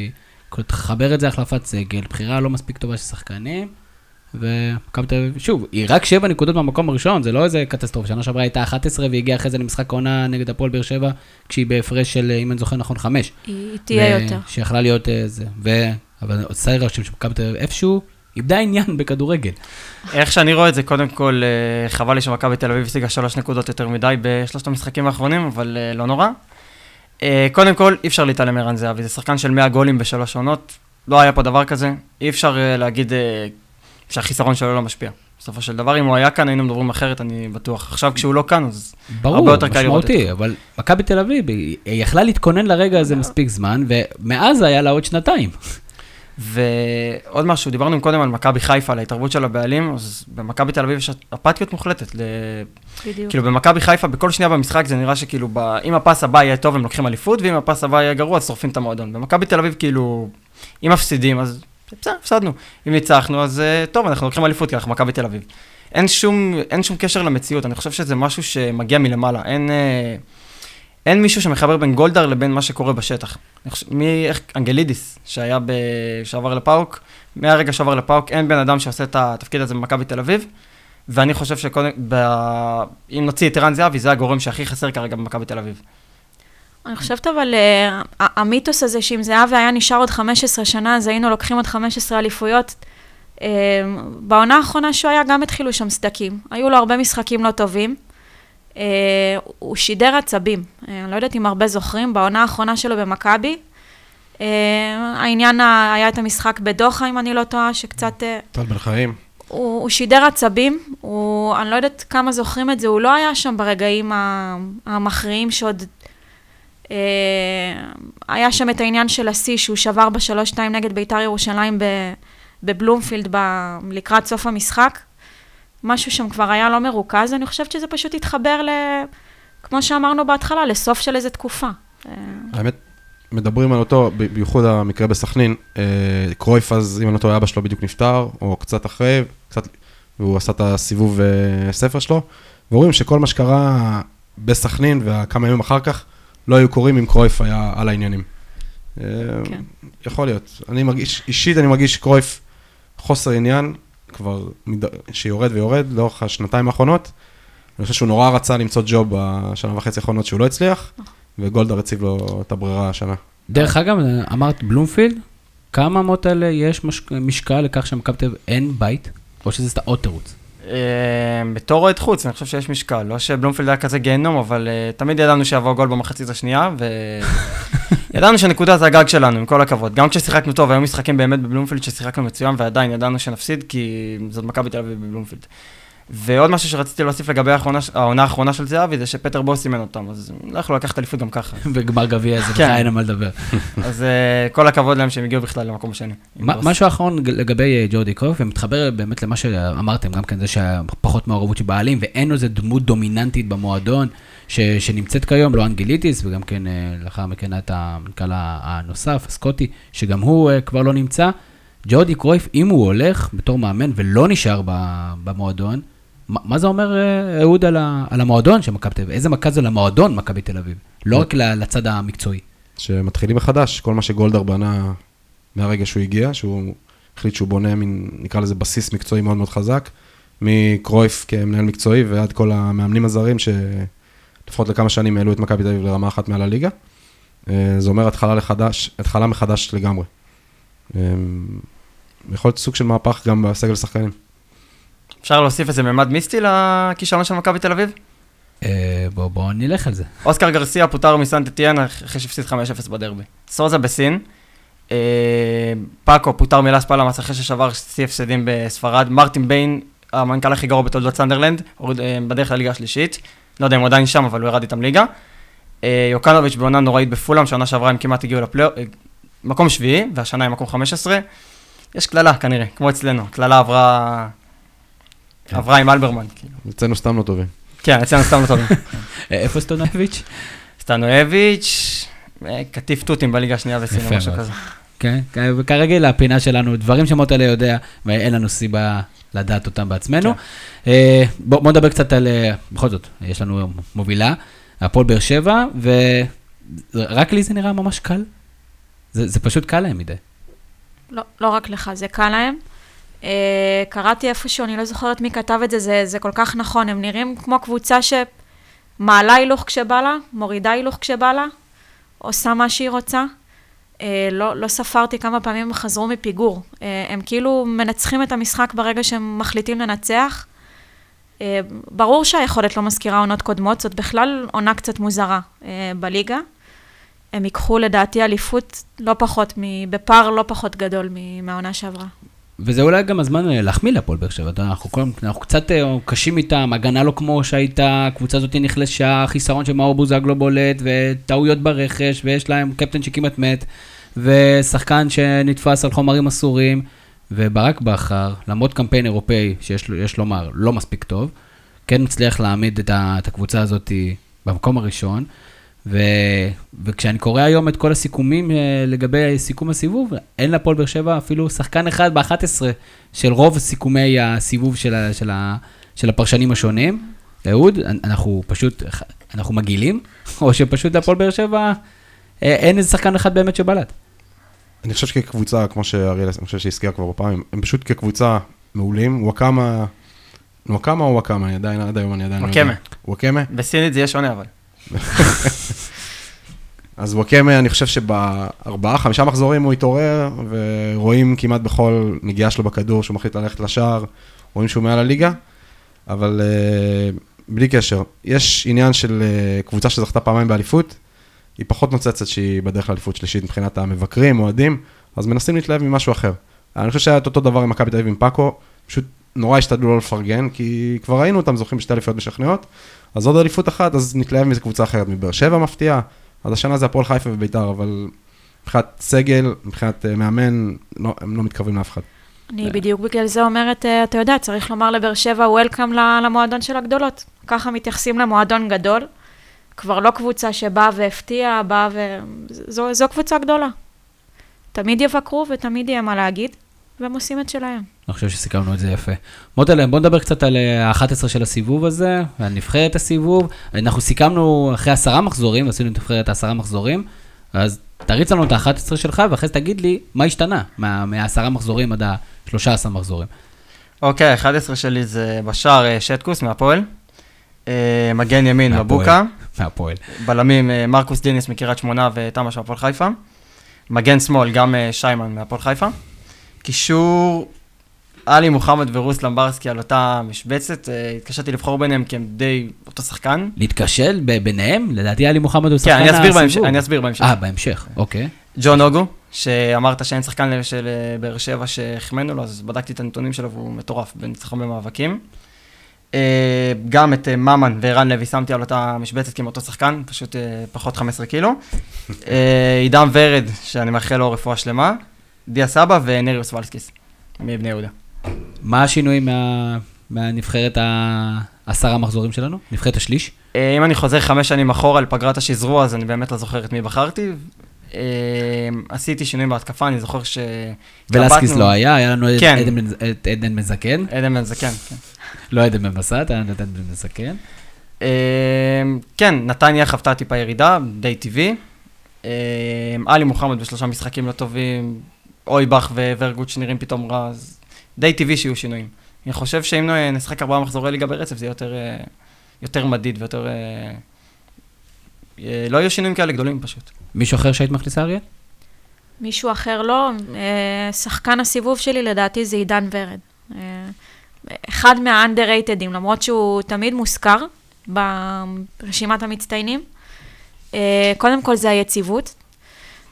כל- תחבר את זה להחלפת סגל, בחירה לא מספיק טובה של שחקנים, ומכבי תל אביב, שוב, היא רק שבע נקודות מהמקום הראשון, זה לא איזה קטסטרופה. שנה שעברה הייתה 11 והגיעה אחרי זה למשחק העונה נגד הפועל באר שבע, כשהיא בהפרש של, אם אני זוכר נכון, חמש. היא תהיה ו- יותר. שיכלה להיות אה, זה. ו... אבל עושה רושם שמכבי תל אביב איפשהו איבדה עניין בכדורגל. איך שאני רואה את זה, קודם כל, אה, חבל לי שמכבי תל אביב השיגה שלוש נקודות יותר מדי בשלושת המשחקים האחרונים, אבל אה, לא נורא. אה, קודם כל, אי אפשר להתעלם מערן זהבי, זה שחקן של 100 גולים בשלוש עונות, לא היה פה דבר כזה, אי אפשר להגיד שהחיסרון שלו לא משפיע. בסופו של דבר, אם הוא היה כאן, היינו מדברים אחרת, אני בטוח. עכשיו, כשהוא לא כאן, אז ברור, הרבה יותר קל לראות את משמעותי, אבל מכבי תל אביב, היא יכלה להתכונן לרגע הזה מספיק זמן, ומאז היה לה עוד שנתיים. ועוד משהו, דיברנו קודם על מכבי חיפה, על ההתערבות של הבעלים, אז במכבי תל אביב יש אפתיות מוחלטת. ל... בדיוק. כאילו במכבי חיפה, בכל שנייה במשחק זה נראה שכאילו, ב... אם הפס הבא יהיה טוב הם לוקחים אליפות, ואם הפס הבא יהיה גרוע אז שורפים את המועדון. במכבי תל אביב כאילו, אם מפסידים אז בסדר, הפסדנו. אם ניצחנו אז אה, טוב, אנחנו לוקחים אליפות כי אנחנו מכבי תל אביב. אין שום, אין שום קשר למציאות, אני חושב שזה משהו שמגיע מלמעלה. אין, אה, אין מישהו שמחבר בין גולדהר לבין מה שקורה בשטח. מי, איך, אנגלידיס, שהיה ב... שעבר לפאוק, מהרגע שעבר לפאוק, אין בן אדם שעושה את התפקיד הזה במכבי תל אביב. ואני חושב שקודם, ב... אם נוציא את ערן זהבי, זה הגורם שהכי חסר כרגע במכבי תל אביב. אני חושבת אבל, ה- המיתוס הזה שאם זהבי היה נשאר עוד 15 שנה, אז היינו לוקחים עוד 15 אליפויות. אה, בעונה האחרונה שהוא היה, גם התחילו שם סדקים. היו לו הרבה משחקים לא טובים. אה, הוא שידר עצבים. אה, אני לא יודעת אם הרבה זוכרים, בעונה האחרונה שלו במכבי. אה, העניין, ה- היה את המשחק בדוחה, אם אני לא טועה, שקצת... אה, טל בן חיים. הוא, הוא שידר עצבים, הוא, אני לא יודעת כמה זוכרים את זה, הוא לא היה שם ברגעים המכריעים שעוד... אה, היה שם את העניין של השיא שהוא שבר בשלוש-שתיים נגד בית"ר ירושלים בבלומפילד ב... לקראת סוף המשחק, משהו שם כבר היה לא מרוכז, אני חושבת שזה פשוט התחבר ל... כמו שאמרנו בהתחלה, לסוף של איזו תקופה. אה, האמת, מדברים על אותו, בייחוד המקרה בסכנין, אה, קרויף אז, אם אני לא טועה, אבא שלו בדיוק נפטר, או קצת אחרי, קצת, והוא עשה את הסיבוב אה, ספר שלו, ורואים שכל מה שקרה בסכנין וכמה ימים אחר כך, לא היו קורים אם קרויף היה על העניינים. כן. יכול להיות. אני מרגיש, אישית אני מרגיש שקרויף חוסר עניין, כבר מד... שיורד ויורד לאורך השנתיים האחרונות. אני חושב שהוא נורא רצה למצוא ג'וב בשנה וחצי האחרונות שהוא לא הצליח, וגולדהר הציב לו את הברירה השנה. דרך אגב, אמרת בלומפילד, כמה מהמות האלה יש מש- משקל לכך שמכבי תל אביב אין בית? או שזה סתם עוד תירוץ? אה, בתור אוהד חוץ, אני חושב שיש משקל. לא שבלומפילד היה כזה גיהנום, אבל אה, תמיד ידענו שיבוא גול במחצית השנייה, *laughs* וידענו שנקודה זה הגג שלנו, עם כל הכבוד. גם כששיחקנו טוב, היו משחקים באמת בבלומפילד ששיחקנו מצוין, ועדיין ידענו שנפסיד, כי זאת מכבי תל אביב בבלומפילד. ועוד משהו שרציתי להוסיף לגבי האחרונה, העונה האחרונה של זהבי, זה שפטר בוס סימן אותם, אז לא יכלו לקחת אליפות גם ככה. *laughs* בגמר גביע זה כן. בכלל אין על מה לדבר. *laughs* אז אה, כל הכבוד להם שהם הגיעו בכלל למקום השני. משהו אחרון לגבי אה, ג'ורדי קרויף, ומתחבר באמת למה שאמרתם, גם כן זה שפחות מעורבות של בעלים, ואין לו איזה דמות דומיננטית במועדון ש, שנמצאת כיום, לא אנגליטיס, וגם כן אה, לאחר מכן את המנכ"ל הנוסף, הסקוטי, שגם הוא אה, כבר לא נמצא. ג'ורדי קרויף, אם הוא הולך בתור מאמן ולא נשאר במועדון, מה, מה זה אומר, אה, אהוד, על, ה, על המועדון של מכבי תל אביב? איזה מכה זה למועדון מכבי תל אביב? לא רק לצד המקצועי. שמתחילים מחדש, כל מה שגולדהר בנה מהרגע שהוא הגיע, שהוא החליט שהוא בונה מין, נקרא לזה בסיס מקצועי מאוד מאוד חזק, מקרויף כמנהל מקצועי ועד כל המאמנים הזרים שלפחות לכמה שנים העלו את מכבי תל אביב לרמה אחת מעל הליגה. אה, זה אומר התחלה לחדש, התחלה מחדש לגמרי. אה, יכול להיות סוג של מהפך גם בסגל שחקנים. אפשר להוסיף איזה ממד מיסטי לכישלון של מכבי תל אביב? אה, בואו בוא נלך על זה. אוסקר גרסיה פוטר מסנט אתיאן אחרי שהפסיד 5-0 בדרבי. סוזה בסין. אה, פאקו פוטר מלאס פלמאס אחרי ששבר שיא הפסדים בספרד. מרטין ביין, המנכ"ל הכי גרוע בתולדות סנדרלנד, בדרך לליגה השלישית. לא יודע אם הוא עדיין שם, אבל הוא ירד איתם ליגה. אה, יוקנוביץ' בעונה נוראית בפולאם, שנה שעברה הם כמעט הגיעו לפלייאוף, אה, מקום שביעי, והשנה הם מקום 15. יש קללה כנראה, כמו אצלנו, קללה עברה... כן. עברה עם אלברמן, כאילו. אצלנו סתם לא טובים. כן, אצלנו סתם לא טובים. *laughs* אה, איפה? סטנואביץ', אה, קטיף תותים בליגה השנייה או משהו. כזה. כן, כ- כרגיל הפינה שלנו, דברים שמוטלה יודע, ואין לנו סיבה לדעת אותם בעצמנו. אה, בוא בוא נדבר קצת על, אה, בכל זאת, יש לנו מובילה, הפועל באר שבע, ורק לי זה נראה ממש קל. זה זה פשוט קל להם מדי. לא, לא רק לך, זה קל להם. Uh, קראתי איפשהו, אני לא זוכרת מי כתב את זה, זה, זה כל כך נכון, הם נראים כמו קבוצה שמעלה הילוך כשבא לה, מורידה הילוך כשבא לה, עושה מה שהיא רוצה. Uh, לא, לא ספרתי כמה פעמים הם חזרו מפיגור. Uh, הם כאילו מנצחים את המשחק ברגע שהם מחליטים לנצח. Uh, ברור שהיכולת לא מזכירה עונות קודמות, זאת בכלל עונה קצת מוזרה uh, בליגה. הם ייקחו לדעתי אליפות לא פחות, מ- בפער לא פחות גדול מהעונה שעברה. וזה אולי גם הזמן אה, להחמיא להפועל באר שבע, אנחנו, אנחנו קצת אה, קשים איתם, הגנה לא כמו שהייתה, הקבוצה הזאת נחלשה, חיסרון של מאור בוזגלו בולט, וטעויות ברכש, ויש להם קפטן שכמעט מת, ושחקן שנתפס על חומרים אסורים, וברק בכר, למרות קמפיין אירופאי, שיש לו- יש לומר, לא מספיק טוב, כן מצליח להעמיד את, ה, את הקבוצה הזאת במקום הראשון. ו... וכשאני קורא היום את כל הסיכומים אה, לגבי סיכום הסיבוב, אין להפועל באר שבע אפילו שחקן אחד ב-11 של רוב סיכומי הסיבוב של, ה... של, ה... של הפרשנים השונים. אהוד, אנחנו פשוט, אנחנו מגעילים, *laughs* או שפשוט להפועל באר שבע אה, אין איזה שחקן אחד באמת שבלט. אני חושב שכקבוצה, כמו שאריאל, אני חושב שהזכירה כבר בפעמים, הם פשוט כקבוצה מעולים, וואקמה, וואקמה או וואקמה, אני עדיין, עד היום אני עדיין... לא. וואקמה. וואקמה. בסינית זה יהיה שונה אבל. *laughs* אז וואקמה, אני חושב שבארבעה, חמישה מחזורים הוא התעורר, ורואים כמעט בכל נגיעה שלו בכדור שהוא מחליט ללכת לשער, רואים שהוא מעל הליגה, אבל uh, בלי קשר, יש עניין של uh, קבוצה שזכתה פעמיים באליפות, היא פחות נוצצת שהיא בדרך לאליפות שלישית מבחינת המבקרים, אוהדים, אז מנסים להתלהב ממשהו אחר. אני חושב שהיה את אותו דבר עם מכבי תל אביב עם פאקו, פשוט נורא השתדלו לא לפרגן, כי כבר ראינו אותם זוכים בשתי אליפויות משכנעות, אז עוד אליפות אחת, אז נתלהב מאיזה קבוצה אחרת, מבאר שבע מפתיעה, אז השנה זה הפועל חיפה וביתר, אבל מבחינת סגל, מבחינת אה, מאמן, לא, הם לא מתקרבים לאף אחד. אני בדיוק בגלל זה אומרת, אה, אתה יודע, צריך לומר לבאר שבע, וולקאם למועדון של הגדולות. ככה מתייחסים למועדון גדול. כבר לא קבוצה שבאה והפתיעה, באה ו... זו, זו קבוצה גדולה. תמיד יבקרו ותמיד יהיה מה להגיד, והם עושים את שלהם. אני חושב שסיכמנו את זה יפה. מוטל'ה, בוא נדבר קצת על ה-11 של הסיבוב הזה, על נבחרת הסיבוב. אנחנו סיכמנו אחרי עשרה מחזורים, עשינו את נבחרת העשרה מחזורים, אז תריץ לנו את ה-11 שלך, ואחרי זה תגיד לי מה השתנה מה- מהעשרה מחזורים עד ה-13 מחזורים. אוקיי, ה-11 שלי זה בשער אה, שטקוס מהפועל. אה, מגן ימין. מבוקה. מהפועל. בלמים אה, מרקוס דינס מקריית שמונה ותמ"ש מהפועל חיפה. מגן שמאל גם אה, שיימן מהפועל חיפה. קישור עלי מוחמד ורוס למברסקי על אותה משבצת. אה, התקשיתי לבחור ביניהם כי הם די אותו שחקן. להתקשל ביניהם? לדעתי עלי מוחמד הוא כן, שחקן בהמשך. הסיבוב. אני אסביר בהמשך. אה, בהמשך, אוקיי. ג'ון אוגו, שאמרת שאין שחקן של באר שבע שהחמאנו לו, אז בדקתי את הנתונים שלו והוא מטורף בניצחון במאבקים. אה, גם את אה, ממן וערן לוי שמתי על אותה משבצת הם אותו שחקן, פשוט אה, פחות 15 קילו. *laughs* עידן ורד, שאני מאחל לו רפואה שלמה. דיה סבא ונריוס ולסקיס, מבני יהודה. מה השינויים מה- מהנבחרת העשרה מחזורים שלנו? נבחרת השליש? אם אני חוזר חמש שנים אחורה לפגרת השזרוע, אז אני באמת לא זוכר את מי בחרתי. עשיתי שינויים בהתקפה, אני זוכר ש... ולסקיס לא היה, היה לנו את כן. עדן בן- מזקן, עדן בן זקן, כן. לא עדן בן בסט, היה עדן בן. אמ, כן, נתניה חוותה טיפה ירידה, די טבעי. אמ, עלי מוחמד בשלושה משחקים לא טובים, אויבך וורגוט שנראים פתאום רע, אז די טבעי שיהיו שינויים. אני חושב שאם נשחק ארבעה מחזורי ליגה ברצף, זה יהיה יותר, אה, יותר מדיד ויותר... אה, אה, לא יהיו שינויים כאלה גדולים פשוט. מישהו אחר שהיית מכניסה, אריה? מישהו אחר לא, שחקן הסיבוב שלי לדעתי זה עידן ורד. אחד מה-underratedים, למרות שהוא תמיד מוזכר ברשימת המצטיינים. אה, קודם כל זה היציבות.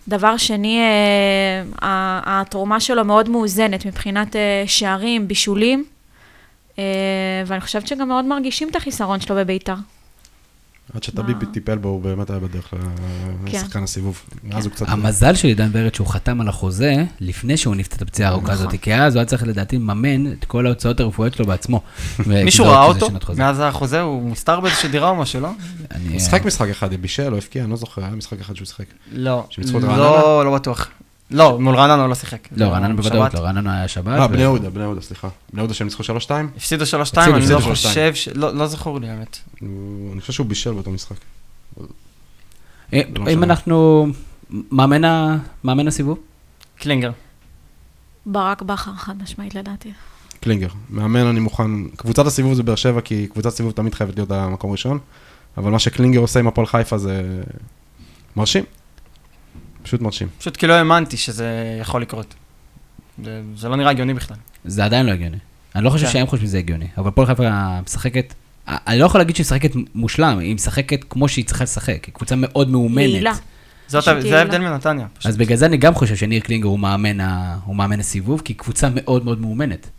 דבר שני, אה, התרומה שלו מאוד מאוזנת מבחינת אה, שערים, בישולים, ואני חושבת שגם מאוד מרגישים את החיסרון שלו בביתר. עד שטביבי? טיפל בו, הוא באמת היה בדרך כן. לשחקן הסיבוב. מאז הוא קצת... המזל של עידן ורד שהוא חתם על החוזה לפני שהוא נפצע את הפציעה הארוכה נכון. הזאת, כי אז הוא היה צריך לדעתי לממן את כל ההוצאות הרפואיות שלו בעצמו. *laughs* מישהו ראה אותו. מאז החוזה? הוא מוסתר באיזושהי דירה או משהו, לא? הוא שיחק משחק אחד, בישל או הבקיע, אני לא זוכר, היה משחק אחד שהוא שיחק. לא. לא, לא בטוח. לא, מול רעננה הוא לא שיחק. לא, רעננה בוודאות. לא, רעננה היה שבת. אה, בני יהודה, בני יהודה, סליחה. בני יהודה שהם ניצחו 3-2? הפסידו 3-2, הפסידו, אני לא חושב ש... לא לא זכור לי, האמת. אני חושב שהוא בישל באותו משחק. אה, לא אם. אנחנו... מאמן הסיבוב? קלינגר. ברק בכר, חד משמעית לדעתי. קלינגר. מאמן אני מוכן, קבוצת הסיבוב זה באר שבע, כי קבוצת סיבוב תמיד חייבת להיות המקום ראשון, אבל מה שקלינגר עושה עם הפועל חיפה זה מרשים. פשוט מרשים. פשוט כי לא האמנתי שזה יכול לקרות. זה, זה לא נראה הגיוני בכלל. זה עדיין לא הגיוני. אני לא חושב כן. שהם חושבים שזה הגיוני, אבל הפועל חיפה משחקת... אני לא יכול להגיד שהיא משחקת מושלם, היא משחקת כמו שהיא צריכה לשחק, היא קבוצה מאוד מאומנת. יעילה. זאת, פשוט ה- זה. ההבדל מנתניה. פשוט. אז בגלל זה אני גם חושב שניר קלינגר הוא מאמן, ה... הוא מאמן הסיבוב, כי היא קבוצה מאוד מאוד מאומנת.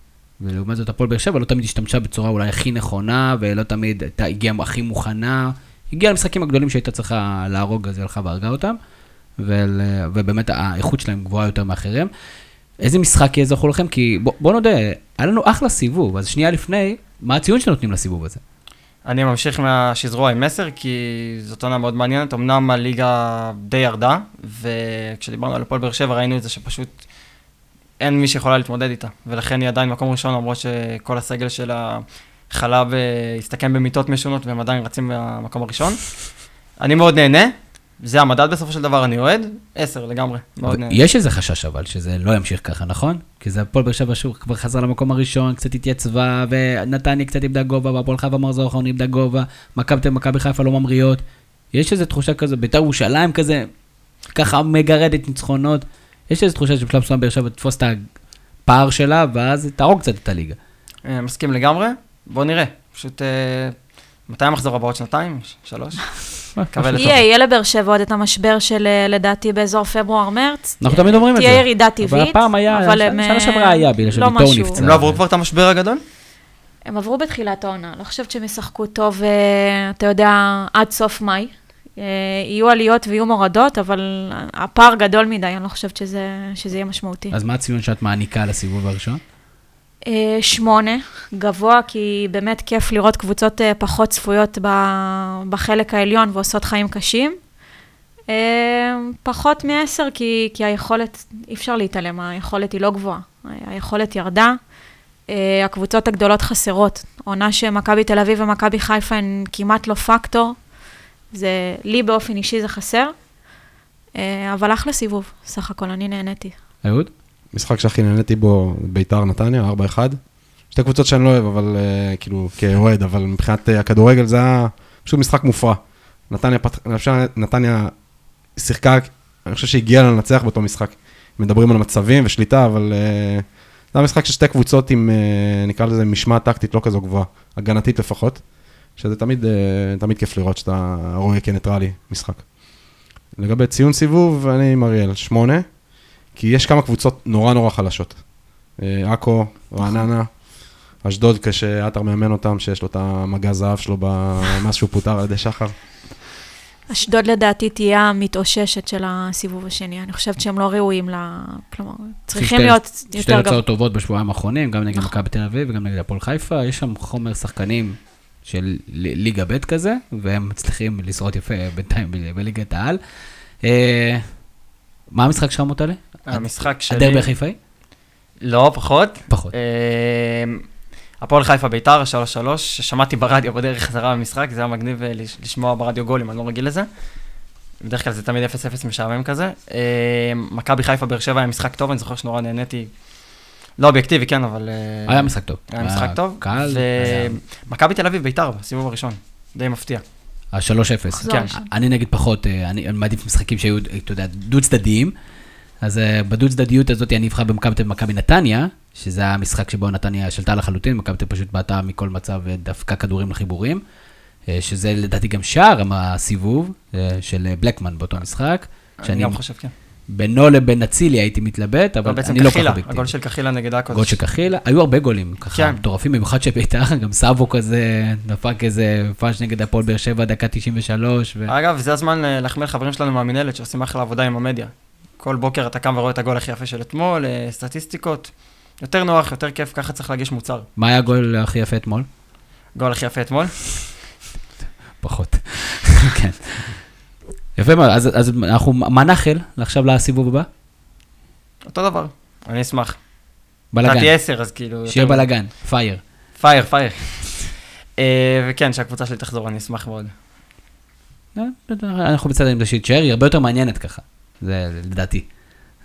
ולעומת זאת הפועל באר שבע לא תמיד השתמשה בצורה אולי הכי נכונה, ולא תמיד הייתה, הגיעה הכי מוכנה. הגיעה למשחקים הגדולים שהייתה צריכה להרוג, אז היא הלכה והרגה אותם. ול... ובאמת האיכות שלהם גבוהה יותר מאחרים. איזה משחק יהיה זכור לכם? כי בוא, בוא נודה, היה לנו אחלה סיבוב, אז שנייה לפני, מה הציון שנותנים לסיבוב הזה? אני ממשיך מהשזרוע עם מסר, כי זאת עונה מאוד מעניינת. אמנם הליגה די ירדה, וכשדיברנו על הפועל באר שבע ראינו את זה שפשוט אין מי שיכולה להתמודד איתה. ולכן היא עדיין מקום ראשון, למרות שכל הסגל של החלב אה, הסתכם במיטות משונות, והם עדיין רצים במקום הראשון. אני מאוד נהנה, זה המדד בסופו של דבר, אני אוהד, עשר לגמרי. יש איזה חשש אבל, שזה לא ימשיך ככה, נכון? כי זה הפועל באר שבע שוב כבר חזר למקום הראשון, קצת התייצבה, ונתניה קצת איבדה גובה, והפועל חיפה מחזור האחרון איבדה גובה, מכבי חיפה לא ממריאות. יש איזו תחושה כזו, בית"ר ירושלים כזה, ככה מגרדת ניצחונות. יש איזו תחושה שבשלב מסוים באר שבע תתפוס את הפער שלה, ואז תהרוג קצת את הליגה. אה, מסכים לגמרי, בואו נראה. פשוט, אה, מתי המחזור הבא? עוד שנתיים? שלוש? *laughs* יהיה, יהיה לבאר שבע עוד את המשבר של אה, לדעתי באזור פברואר-מרץ. אנחנו תמיד אומרים את זה. תהיה ירידה טבעית. אבל הפעם היה, שנה אה, שעברה היה, בגלל לא שביתור משהו. נפצע. הם לא עברו כבר את המשבר הגדול? הם עברו בתחילת העונה, לא חושבת שהם ישחקו טוב, אה, אתה יודע, עד סוף מאי. יהיו עליות ויהיו מורדות, אבל הפער גדול מדי, אני לא חושבת שזה, שזה יהיה משמעותי. אז מה הציון שאת מעניקה לסיבוב הראשון? אה, שמונה, גבוה, כי באמת כיף לראות קבוצות אה, פחות צפויות בחלק העליון ועושות חיים קשים. אה, פחות מעשר, כי, כי היכולת, אי אפשר להתעלם, היכולת היא לא גבוהה. היכולת ירדה. הקבוצות הגדולות חסרות. עונה שמכבי תל אביב ומכבי חיפה הן כמעט לא פקטור. זה, לי באופן אישי זה חסר, אבל אחלה סיבוב, סך הכל, אני נהניתי. אהוד? משחק שהכי נהניתי בו, ביתר נתניה, 4-1. שתי קבוצות שאני לא אוהב, אבל uh, כאילו, כאוהד, אבל מבחינת uh, הכדורגל זה היה פשוט משחק מופרע. נתניה, פת... נתניה שיחקה, אני חושב שהגיעה לנצח באותו משחק. מדברים על מצבים ושליטה, אבל uh, זה היה משחק של שתי קבוצות עם, uh, נקרא לזה, משמעת טקטית לא כזו גבוהה, הגנתית לפחות, שזה תמיד, uh, תמיד כיף לראות שאתה רואה כניטרלי משחק. לגבי ציון סיבוב, אני עם אריאל, שמונה. כי יש כמה קבוצות נורא נורא חלשות. אה, עכו, רעננה, אשדוד, כשעטר מאמן אותם, שיש לו את המגע זהב שלו *laughs* מאז שהוא פוטר על ידי שחר. אשדוד לדעתי תהיה המתאוששת של הסיבוב השני. אני חושבת שהם לא ראויים ל... כלומר, צריכים להיות שתי יותר גבוה. תוצאות טובות בשבועיים האחרונים, גם נגד נכון. מכבי תל אביב וגם נגד הפועל חיפה, יש שם חומר שחקנים של ליגה ב' כזה, והם מצליחים לשרוד יפה בינתיים בליגת העל. אה, מה המשחק שלך מוטלי? המשחק שלי... הדרבי החיפאי? לא, פחות. פחות. אה, הפועל חיפה ביתר, 3-3, ששמעתי ברדיו בדרך חזרה במשחק, זה היה מגניב אה, לש- לשמוע ברדיו גולים, אני לא רגיל לזה. בדרך כלל זה תמיד 0-0 משעמם כזה. אה, מכבי חיפה באר שבע היה משחק טוב, אני זוכר שנורא נהניתי. לא אובייקטיבי, כן, אבל... אה, היה משחק טוב. היה משחק טוב. קל. ומכבי תל אביב ביתר בסיבוב הראשון, די מפתיע. ה-3-0. מחזור כן. אני נגיד פחות, אה, אני מעדיף משחקים שהיו, אתה יודע, דו צדדיים. אז אה, בדו צדדיות הזאת אני אבחר במכבי תל ומכבי נתניה, שזה המשחק שבו נתניה שלטה לחלוטין, מכבי תל פשוט בעטה מכל מצב ודפקה כדורים לחיבורים. אה, שזה לדעתי גם שער הסיבוב אה, של אה, בלקמן באותו משחק. אני שאני גם חושב, כן. בינו לבין אצילי הייתי מתלבט, אבל אני לא ככה קחילה, אובייקטיבי. הגול של קחילה נגד עכו. גול של קחילה, היו הרבה גולים, ככה כן. מטורפים, במיוחד שביתר, *laughs* גם סאבו כזה, דפק איזה פאש נגד הפועל באר שבע, דקה 93, ו... אגב, זה הזמן אה, להחמיא לחברים שלנו מהמינהלת שעושים אחלה עבודה עם המדיה. כל בוקר אתה קם ורואה את הגול הכי יפה של אתמול, אה, סטטיסטיקות. יותר נוח, יותר כיף, ככה צריך להגיש מוצר. מה היה הגול הכי יפה אתמול? גול הכי יפה אתמול. פחות. *laughs* כן. יפה מאוד, אז, אז אנחנו, מה נאחל עכשיו לסיבוב הבא? אותו דבר, אני אשמח. בלאגן. נתתי 10, אז כאילו... שיהיה בלאגן, fair. fair, fair. אה, וכן, שהקבוצה שלי תחזור, אני אשמח מאוד. אה, אנחנו בסדר עם זה שתישאר, היא הרבה יותר מעניינת ככה. זה לדעתי.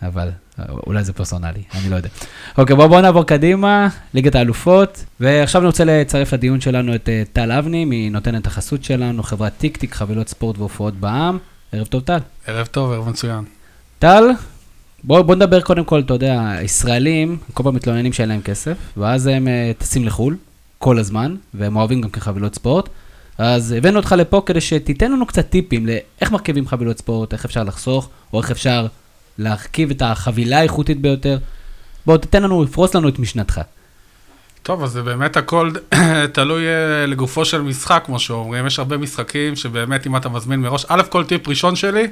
אבל אה, אולי זה פרסונלי, אני לא יודע. אוקיי, בואו בוא נעבור קדימה, ליגת האלופות, ועכשיו אני רוצה לצרף לדיון שלנו את אה, טל אבני, מנותנת החסות שלנו, חברת טיק טיק, חבילות ספורט והופעות בע"מ. ערב טוב, טל. ערב טוב, ערב מצוין. טל, בוא, בוא נדבר קודם כל, אתה יודע, ישראלים, כל פעם מתלוננים שאין להם כסף, ואז הם uh, טסים לחו"ל, כל הזמן, והם אוהבים גם כחבילות ספורט. אז הבאנו אותך לפה כדי שתיתן לנו קצת טיפים לאיך מרכיבים חבילות ספורט, איך אפשר לחסוך, או איך אפשר להרכיב את החבילה האיכותית ביותר. בוא, תתן לנו, פרוס לנו את משנתך. טוב, אז זה באמת הכל *clears throat* תלוי אה, לגופו של משחק, כמו שאומרים. יש הרבה משחקים שבאמת, אם אתה מזמין מראש, א', כל טיפ ראשון שלי,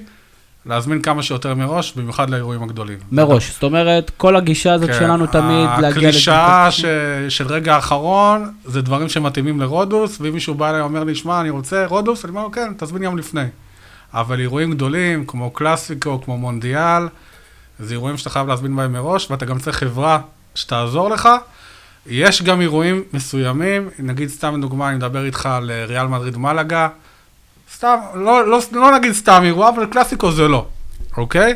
להזמין כמה שיותר מראש, במיוחד לאירועים הגדולים. מראש, זאת אומרת, כל הגישה הזאת כן, שלנו תמיד להגיע... הקלישאה ש... של רגע האחרון, זה דברים שמתאימים לרודוס, ואם מישהו בא אליי ואומר לי, שמע, אני רוצה רודוס, אני אומר לו, כן, תזמין יום לפני. אבל אירועים גדולים, כמו קלאסיקו, כמו מונדיאל, זה אירועים שאתה חייב להזמין בהם מראש, ואתה גם צריך חברה שתעזור לך. יש גם אירועים מסוימים, נגיד סתם דוגמה, אני מדבר איתך על אה, ריאל מדריד מלאגה, סתם, לא, לא, לא נגיד סתם אירוע, אבל קלאסיקו זה לא, אוקיי?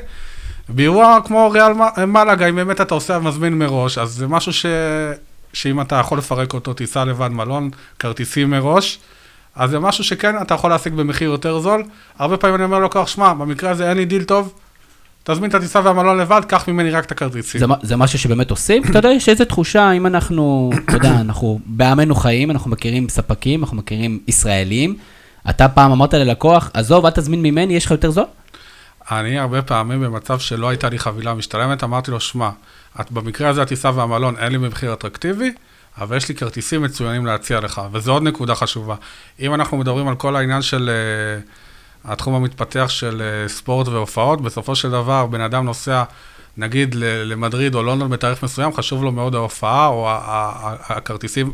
באירוע כמו ריאל מ- מלאגה, אם באמת אתה עושה מזמין מראש, אז זה משהו ש... שאם אתה יכול לפרק אותו, תיסע לבד מלון, כרטיסים מראש, אז זה משהו שכן, אתה יכול להשיג במחיר יותר זול. הרבה פעמים אני אומר ללקוח, שמע, במקרה הזה אין לי דיל טוב, תזמין את הטיסה והמלון לבד, קח ממני רק את הכרטיסים. זה, זה משהו שבאמת עושים? אתה יודע, יש איזו תחושה, אם אנחנו, אתה יודע, אנחנו בעמנו חיים, אנחנו מכירים ספקים, אנחנו מכירים ישראלים. אתה פעם אמרת ללקוח, עזוב, אל תזמין ממני, יש לך יותר זול? אני הרבה פעמים במצב שלא הייתה לי חבילה משתלמת, אמרתי לו, שמע, במקרה הזה הטיסה והמלון אין לי במחיר אטרקטיבי, אבל יש לי כרטיסים מצוינים להציע לך, וזו עוד נקודה חשובה. אם אנחנו מדברים על כל העניין של התחום המתפתח של אה, ספורט והופעות. בסופו של דבר, בן אדם נוסע, נגיד, למדריד או לונדון בתאריך מסוים, חשוב לו מאוד ההופעה או הכרטיסים,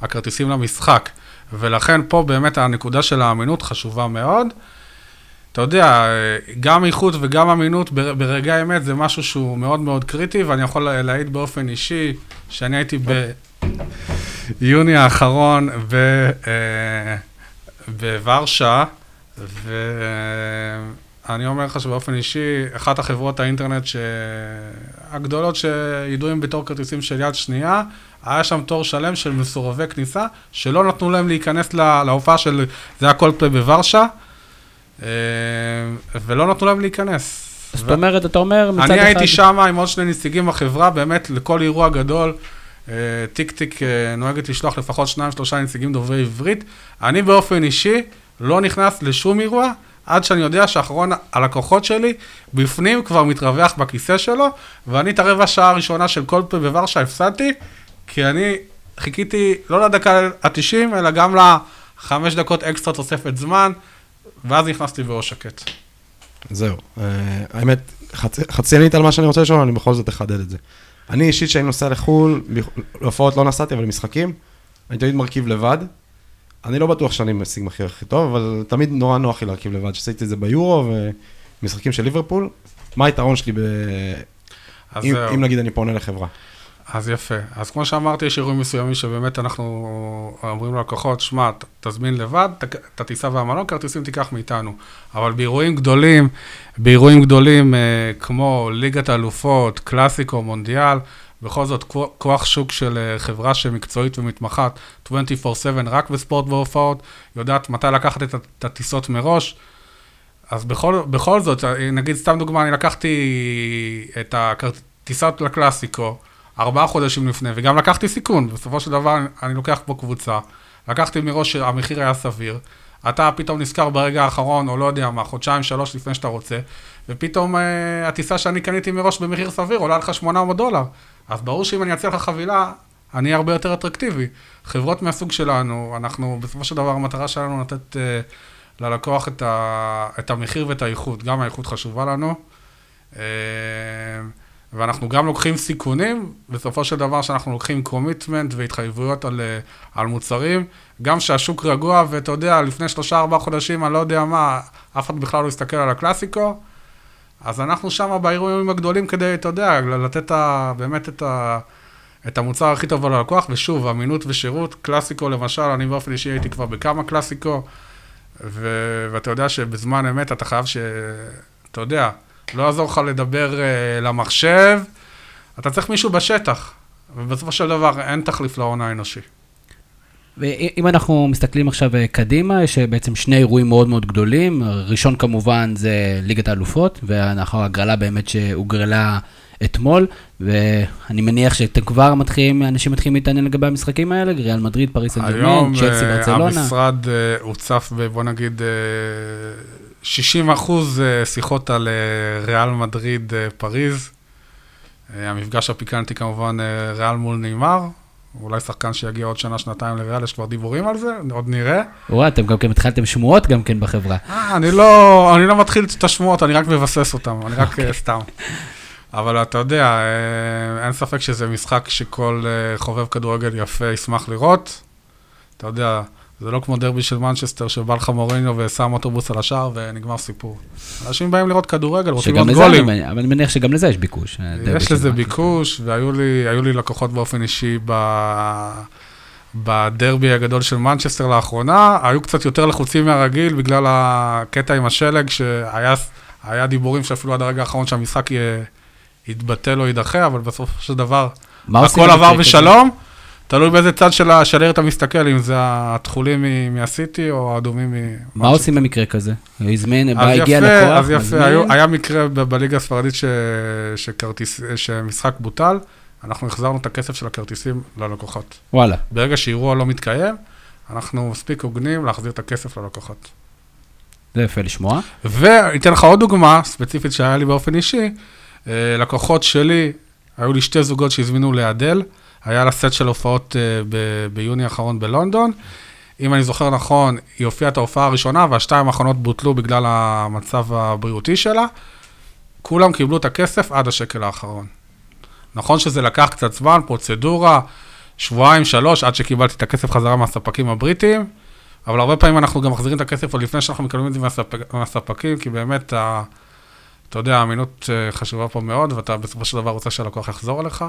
הכרטיסים למשחק. ולכן פה באמת הנקודה של האמינות חשובה מאוד. אתה יודע, גם איכות וגם אמינות בר- ברגע האמת זה משהו שהוא מאוד מאוד קריטי, ואני יכול להעיד באופן אישי שאני הייתי ביוני האחרון ב, אה, בוורשה, ואני אומר לך שבאופן אישי, אחת החברות האינטרנט ש... הגדולות שידועים בתור כרטיסים של יד שנייה, היה שם תור שלם של מסורבי כניסה, שלא נתנו להם להיכנס לה- להופעה של, זה היה קולדפליי בוורשה, אה, ולא נתנו להם להיכנס. זאת אומרת, אתה אומר מצד אחד... אני הייתי שם עם עוד שני נציגים בחברה, באמת לכל אירוע גדול, אה, טיק טיק אה, נוהגת לשלוח לפחות שניים, שלושה נציגים דוברי עברית. אני באופן אישי לא נכנס לשום אירוע, עד שאני יודע שאחרון הלקוחות שלי בפנים כבר מתרווח בכיסא שלו, ואני את הרבע שעה הראשונה של כל פה בוורשה הפסדתי, כי אני חיכיתי לא לדקה ה-90, אלא גם לחמש דקות אקסטרה תוספת זמן, ואז נכנסתי בראש שקט. זהו. אה, האמת, חצי- חצי ענית על מה שאני רוצה לשאול, אני בכל זאת אחדד את זה. אני אישית, כשאני נוסע לחו"ל, להופעות לא נסעתי, אבל למשחקים, אני תמיד מרכיב לבד. אני לא בטוח שאני משיג מחיר הכי טוב, אבל תמיד נורא נוח לי להרכיב לבד. שעשיתי את זה ביורו ומשחקים של ליברפול. מה היתרון שלי ב... אם, זהו. אם נגיד אני פונה לחברה. אז יפה. אז כמו שאמרתי, יש אירועים מסוימים שבאמת אנחנו אומרים ללקוחות, שמע, תזמין לבד, ת- אתה תיסע והמלון, כרטיסים תיקח מאיתנו. אבל באירועים גדולים, באירועים גדולים אה, כמו ליגת האלופות, קלאסיקו, מונדיאל, בכל זאת כו- כוח שוק של אה, חברה שמקצועית ומתמחת 24/7 רק בספורט והופעות, יודעת מתי לקחת את, הטיסות מראש. אז בכל, בכל זאת, אה, נגיד סתם דוגמה, אני לקחתי את הטיסות לקלאסיקו, ארבעה חודשים לפני, וגם לקחתי סיכון, בסופו של דבר אני לוקח פה קבוצה, לקחתי מראש שהמחיר היה סביר, אתה פתאום נזכר ברגע האחרון, או לא יודע מה, חודשיים, שלוש לפני שאתה רוצה, ופתאום אה, הטיסה שאני קניתי מראש במחיר סביר עולה לך 800 דולר. אז ברור שאם אני אציע לך חבילה, אני אהיה הרבה יותר אטרקטיבי. חברות מהסוג שלנו, אנחנו, בסופו של דבר, המטרה שלנו לתת אה, ללקוח את, ה, את המחיר ואת האיכות. גם האיכות חשובה לנו. אה, ואנחנו גם לוקחים סיכונים, בסופו של דבר שאנחנו לוקחים קומיטמנט והתחייבויות על, אה, על מוצרים, גם שהשוק רגוע, ואתה יודע, לפני שלושה ארבעה חודשים, אני לא יודע מה, אף אחד בכלל לא הסתכל על הקלאסיקו, אז אנחנו שם באירועים הגדולים כדי, אתה יודע, לתת ה, באמת את, ה, את המוצר הכי טוב ללקוח, ושוב, אמינות ושירות, קלאסיקו למשל, אני באופן אישי הייתי כבר בכמה קלאסיקו, ו, ואתה יודע שבזמן אמת אתה חייב ש... אתה יודע, לא יעזור לך לדבר uh, למחשב, אתה צריך מישהו בשטח, ובסופו של דבר אין תחליף להון האנושי. ואם אנחנו מסתכלים עכשיו אה, קדימה, יש אה, בעצם שני אירועים מאוד מאוד גדולים. הראשון כמובן זה ליגת האלופות, ולאחר הגרלה באמת שהוגרלה אתמול, ואני מניח שאתם כבר מתחילים, אנשים מתחילים להתעניין לגבי המשחקים האלה, ריאל מדריד, פריס סן ג'רמן, היום צ'לסי, ברצלונה. המשרד אה, הוצף בוא נגיד, 60 אחוז אה, שיחות על אה, ריאל מדריד אה, פריז. המפגש הפיקנטי כמובן ריאל מול נאמר. אולי שחקן שיגיע עוד שנה, שנתיים לריאל, יש כבר דיבורים על זה, עוד נראה. וואי, אתם גם כן התחלתם שמועות גם כן בחברה. אה, אני לא, אני לא מתחיל את השמועות, אני רק מבסס אותן, אני רק אוקיי. אה, סתם. אבל אתה יודע, אין ספק שזה משחק שכל חובב כדורגל יפה ישמח לראות. אתה יודע, זה לא כמו דרבי של מנצ'סטר, שבא לך מוריניו ושם אוטובוס על השער ונגמר סיפור. אנשים באים לראות כדורגל, רוצים לראות אני גולים. מניח- אבל אני מניח שגם לזה יש ביקוש. אה, יש לזה. ביקוש, והיו לי, לי לקוחות באופן אישי ב... בדרבי הגדול של מנצ'סטר לאחרונה, היו קצת יותר לחוצים מהרגיל בגלל הקטע עם השלג, שהיה היה דיבורים שאפילו עד הרגע האחרון שהמשחק יתבטל או יידחה, אבל בסופו של דבר הכל עבר כזה? תלוי באיזה צד של השלר אתה מסתכל, אם זה התכולים מהסיטי או האדומים מ... מה עושים במקרה כזה? הזמין, בא, הגיע לקוח, אז יפה, היה מקרה בליגה הספרדית שמשחק בוטל, אנחנו החזרנו את הכסף של הכרטיסים ללקוחות. וואלה. ברגע שאירוע לא מתקיים, אנחנו מספיק הוגנים להחזיר את הכסף ללקוחות. זה יפה לשמוע. ואתן לך עוד דוגמה ספציפית שהיה לי באופן אישי, אה, לקוחות שלי, היו לי שתי זוגות שהזמינו לאדל, היה לה סט של הופעות אה, ב- ביוני האחרון בלונדון, אם אני זוכר נכון, היא הופיעה את ההופעה הראשונה, והשתיים האחרונות בוטלו בגלל המצב הבריאותי שלה. כולם קיבלו את הכסף עד השקל האחרון. נכון שזה לקח קצת זמן, פרוצדורה, שבועיים, שלוש, עד שקיבלתי את הכסף חזרה מהספקים הבריטיים, אבל הרבה פעמים אנחנו גם מחזירים את הכסף עוד לפני שאנחנו מקבלים את זה מהספק, מהספקים, כי באמת, אתה יודע, האמינות אה, חשובה פה מאוד, ואתה בסופו של דבר רוצה שהלקוח יחזור אליך,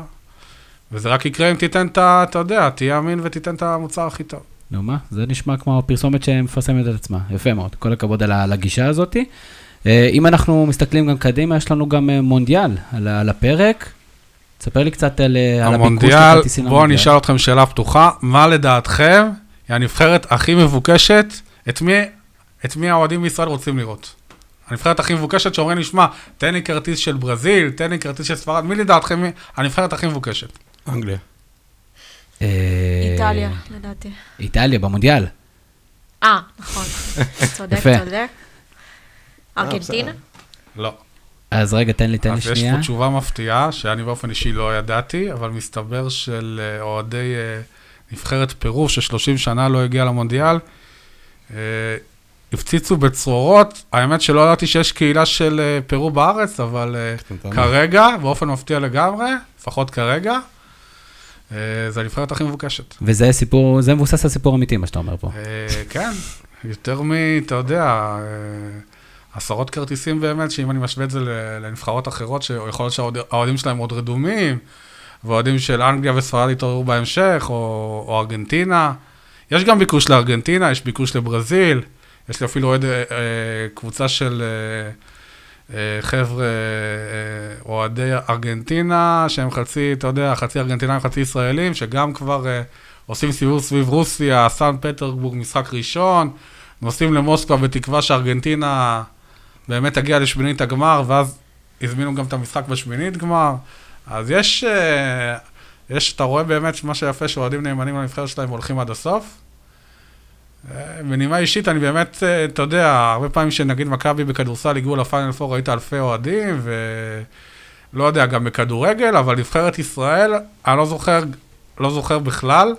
וזה רק יקרה אם תיתן את ה... אתה יודע, תהיה אמין ותיתן את המוצר הכי טוב. נו מה, זה נשמע כמו הפרסומת שמפרסמת את עצמה. יפה מאוד, כל הכבוד על הגישה הזאת. אה, אם אנחנו מסתכלים גם קדימה, יש לנו גם אה, מונדיאל על הפרק. תספר לי קצת על אה, הביקוש המונדיאל, לכרטיסים בואו אני אשאל אתכם שאלה פתוחה, מה לדעתכם היא הנבחרת הכי מבוקשת, את מי, את מי האוהדים בישראל רוצים לראות? הנבחרת הכי מבוקשת שאומרים לי, שמע, תן לי כרטיס של ברזיל, תן לי כרטיס של ספרד, מי לדעתכם הנבחרת הכי מבוקשת? אנגליה. אה, איטליה, לדעתי. איטליה, במונדיאל. אה, נכון. *laughs* צודק. צודק. ארגנטינה? לא. אז רגע, תן לי, תן לי אז יש שנייה. פה תשובה מפתיעה, שאני באופן אישי לא ידעתי, אבל מסתבר של אה, אוהדי אה, נבחרת פרו, ש-30 שנה לא הגיע למונדיאל, הפציצו בצרורות. האמת שלא ידעתי שיש קהילה של פרו בארץ, אבל. כרגע, באופן מפתיע לגמרי, לפחות כרגע, זה הנבחרת הכי מבוקשת. וזה סיפור, זה מבוסס על סיפור אמיתי, מה שאתה אומר פה. אה, כן, יותר מ... אתה יודע, אה, עשרות כרטיסים באמת, שאם אני משווה את זה לנבחרות אחרות, שיכול להיות שהאוהדים שלהם עוד רדומים, ואוהדים של אנגליה וספרד יתעוררו בהמשך, או, או ארגנטינה. יש גם ביקוש לארגנטינה, יש ביקוש לברזיל, יש לי אפילו אה, אה, קבוצה של אה, אה, חבר'ה, אה, אוהדי ארגנטינה, שהם חצי, אתה יודע, חצי ארגנטינאים, חצי ישראלים, שגם כבר אה, עושים סיבוב סביב רוסיה, סן פטרבורג, משחק ראשון, נוסעים למוסקבה בתקווה שארגנטינה באמת תגיע לשמינית הגמר, ואז הזמינו גם את המשחק בשמינית גמר. אז יש, אה, יש, אתה רואה באמת מה שיפה, שאוהדים נאמנים לנבחרת שלהם הולכים עד הסוף. בנימה אישית, אני באמת, אה, אתה יודע, הרבה פעמים שנגיד מכבי בכדורסל הגיעו לפיינל פור, ראית אלפי אוהדים, ולא יודע, גם בכדורגל, אבל נבחרת ישראל, אני לא זוכר, לא זוכר בכלל,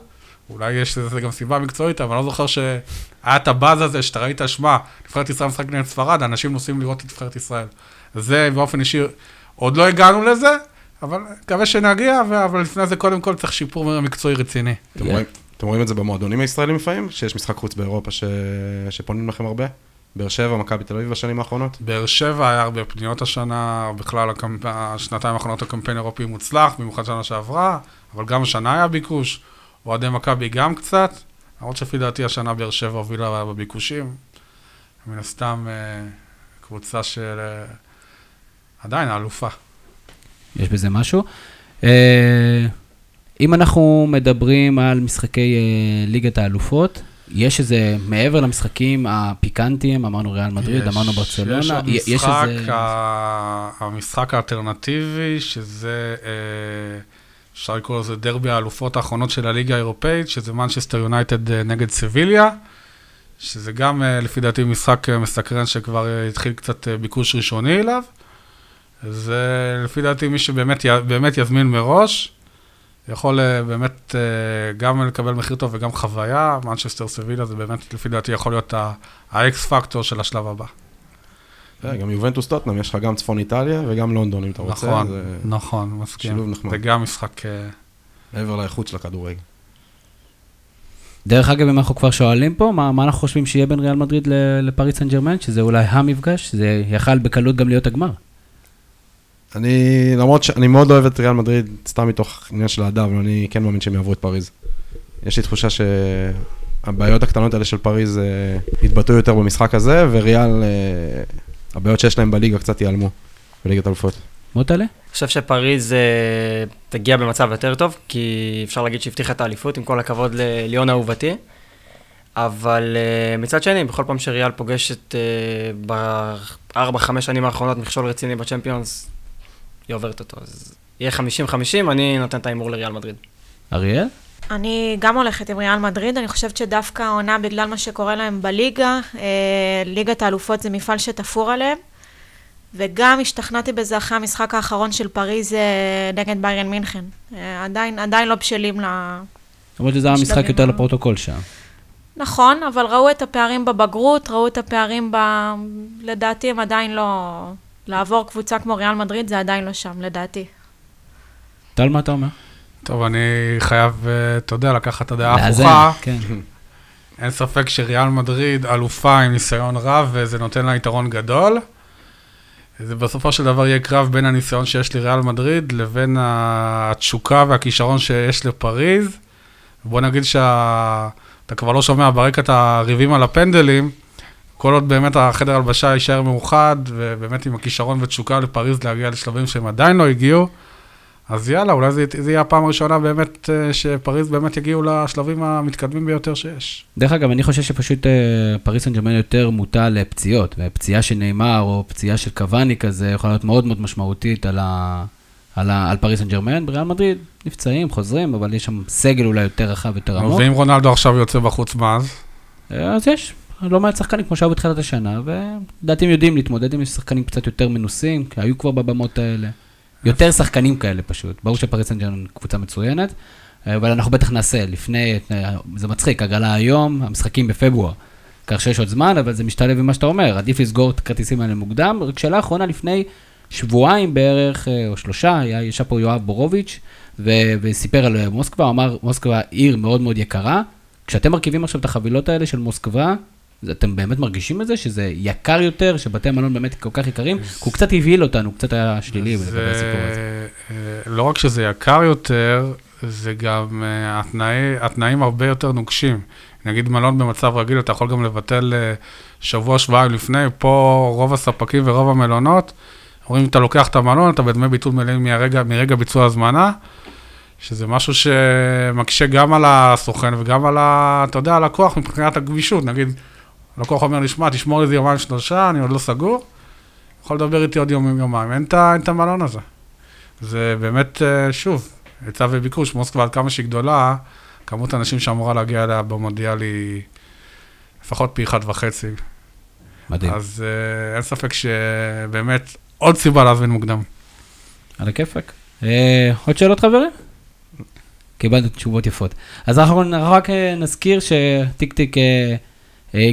אולי יש לזה גם סיבה מקצועית, אבל אני לא זוכר שהיה את הבאז הזה, שאתה ראית, שמע, נבחרת ישראל משחק נגד ספרד, אנשים נוסעים לראות את נבחרת ישראל. זה באופן אישי, עוד לא הגענו לזה, אבל מקווה שנגיע, אבל לפני זה קודם כל צריך שיפור מקצועי רציני. אתם רואים- אתם רואים את זה במועדונים הישראלים לפעמים? שיש משחק חוץ באירופה ש- שפונים לכם הרבה? באר שבע, מכבי תל אביב בשנים האחרונות? באר שבע היה הרבה פניות השנה, בכלל הקמפ... השנתיים האחרונות הקמפיין אירופי מוצלח, במיוחד שנה שעברה, אבל גם השנה היה ביקוש, אוהדי מכבי גם קצת, למרות שלפי דעתי השנה באר שבע הובילה בביקושים. מן הסתם אה, קבוצה של... אה, עדיין האלופה. יש בזה משהו. אם אנחנו מדברים על משחקי אה, ליגת האלופות, יש איזה, מעבר למשחקים הפיקנטיים, אמרנו ריאל מדריד, יש- אמרנו ברצלונה, יש עוד יש איזה... ה- המשחק האלטרנטיבי, שזה, אה, אפשר לקרוא לזה דרבי האלופות האחרונות של הליגה האירופאית, שזה מנצ'סטר יונייטד אה, נגד סביליה, שזה גם, לפי דעתי, משחק מסקרן שכבר התחיל קצת ביקוש ראשוני אליו. אז אה, לפי דעתי, מי שבאמת באמת יזמין מראש, יכול אה, באמת אה, גם לקבל מחיר טוב וגם חוויה. מנצ'סטר סביליה זה באמת, לפי דעתי, יכול להיות ה- ה X factor של השלב הבא. אה, גם יובנטוס טוטנאם, יש לך גם צפון איטליה וגם לונדון, אם אתה רוצה. נכון, נכון, מסכים. שילוב נחמד. זה גם משחק... מעבר לאיכות של הכדורגל. דרך אגב, אם אנחנו כבר שואלים פה, מה, מה אנחנו חושבים שיהיה בין ריאל מדריד ל- לפריס סן ג'רמן, שזה אולי המפגש, זה יכל בקלות גם להיות הגמר. אני, למרות שאני מאוד לא אוהב את ריאל מדריד, סתם מתוך עניין של אהדה, אבל אני כן מאמין שהם יעברו את פריז. יש לי תחושה שהבעיות הקטנות האלה של פריז אה, יתבטאו יותר במשחק הזה, וריאל, אה, הבעיות שיש להם בליגה קצת ייעלמו, בליגת אלופות. מוטלה? אני חושב שפריז אה, תגיע במצב יותר טוב, כי אפשר להגיד שהבטיחה את האליפות, עם כל הכבוד לליון אהובתי. אבל אה, מצד שני, בכל פעם שריאל פוגשת אה, בארבע, חמש שנים האחרונות מכשול רציני בצ'מפיונס, היא עוברת אותו. אז יהיה 50-50, אני נותן את ההימור לריאל מדריד. אריאל? אני גם הולכת עם ריאל מדריד, אני חושבת שדווקא העונה, בגלל מה שקורה להם בליגה, אה, ליגת האלופות זה מפעל שתפור עליהם, וגם השתכנעתי בזה אחרי המשחק האחרון של פריז אה, נגד ביירן מינכן. אה, עדיין, עדיין לא בשלים ל... למרות שזה היה משחק יותר לפרוטוקול שם. נכון, אבל ראו את הפערים בבגרות, ראו את הפערים ב... לדעתי הם עדיין לא... לעבור קבוצה כמו ריאל מדריד זה עדיין לא שם, לדעתי. טל, מה אתה אומר? טוב, אני חייב, אה, אתה יודע, לקחת את הדעה ההפוכה. כן. *laughs* אין ספק שריאל מדריד אלופה עם ניסיון רב, וזה נותן לה יתרון גדול. זה בסופו של דבר יהיה קרב בין הניסיון שיש לריאל מדריד לבין התשוקה והכישרון שיש לפריז. בוא נגיד שאתה כבר לא שומע ברקע את הריבים על הפנדלים, כל עוד באמת החדר הלבשה יישאר מאוחד, ובאמת עם הכישרון ותשוקה לפריז להגיע לשלבים שהם עדיין לא הגיעו, אז יאללה, אולי זה, זה יהיה הפעם הראשונה באמת אה, שפריז באמת יגיעו לשלבים המתקדמים ביותר שיש. דרך אגב, אני חושב שפשוט אה, פריס סן ג'רמן יותר מוטה לפציעות, ופציעה של נאמר או פציעה של קוואני כזה יכולה להיות מאוד מאוד משמעותית על, ה, על, ה, על פריס סן ג'רמן. בריאל מדריד נפצעים, חוזרים, אבל יש שם סגל אולי יותר רחב, יותר עמוק. ואם רונלדו עכשיו יוצא בחוץ, מה אז? אה, אז יש לא מעט שחקנים כמו שהיו בתחילת השנה, ולדעתי הם יודעים להתמודד עם שחקנים קצת יותר מנוסים, כי היו כבר בבמות האלה. יותר שחקנים כאלה פשוט. ברור שפריס סן קבוצה מצוינת, אה, אבל אנחנו בטח נעשה לפני, אה, זה מצחיק, הגרלה היום, המשחקים בפברואר. כך שיש עוד זמן, אבל זה משתלב עם מה שאתה אומר, עדיף לסגור את הכרטיסים האלה מוקדם. רק שאלה אחרונה, לפני שבועיים בערך, אה, או שלושה, היה, ישב פה יואב בורוביץ', ו- וסיפר על מוסקבה, הוא אמר, מוסקבה עיר מאוד מאוד יקרה. כשאתם מרכיבים עכשיו את החבילות האלה של מוסקבה, אתם באמת מרגישים את זה, שזה יקר יותר, שבתי המלון באמת כל כך יקרים? כי הוא קצת הבהיל אותנו, קצת היה שלילי זה- לגבי הסיפור הזה. אה, לא רק שזה יקר יותר, זה גם, אה, התנאי, התנאים הרבה יותר נוקשים. נגיד מלון במצב רגיל, אתה יכול גם לבטל אה, שבוע, שבועיים לפני, פה רוב הספקים ורוב המלונות, אומרים, אתה לוקח את המלון, אתה בדמי ביטול מלאים מרגע, מרגע ביצוע הזמנה, שזה משהו שמקשה גם על הסוכן וגם על, ה, אתה יודע, הלקוח מבחינת הגמישות. נגיד, הלקוח אומר לי, שמע, תשמור איזה יומיים שלושה, אני עוד לא סגור, יכול לדבר איתי עוד יום יומיים, אין את המלון הזה. זה באמת, אה, שוב, היצע וביקוש, מוסקבה עד כמה שהיא גדולה, כמות האנשים שאמורה להגיע אליה במונדיאל היא לפחות פי אחד וחצי. מדהים. אז אה, אין ספק שבאמת עוד סיבה להזמין מוקדם. על הכיפאק. אה, עוד שאלות חברים? קיבלנו תשובות יפות. אז אנחנו רק אה, נזכיר שטיק טיק אה,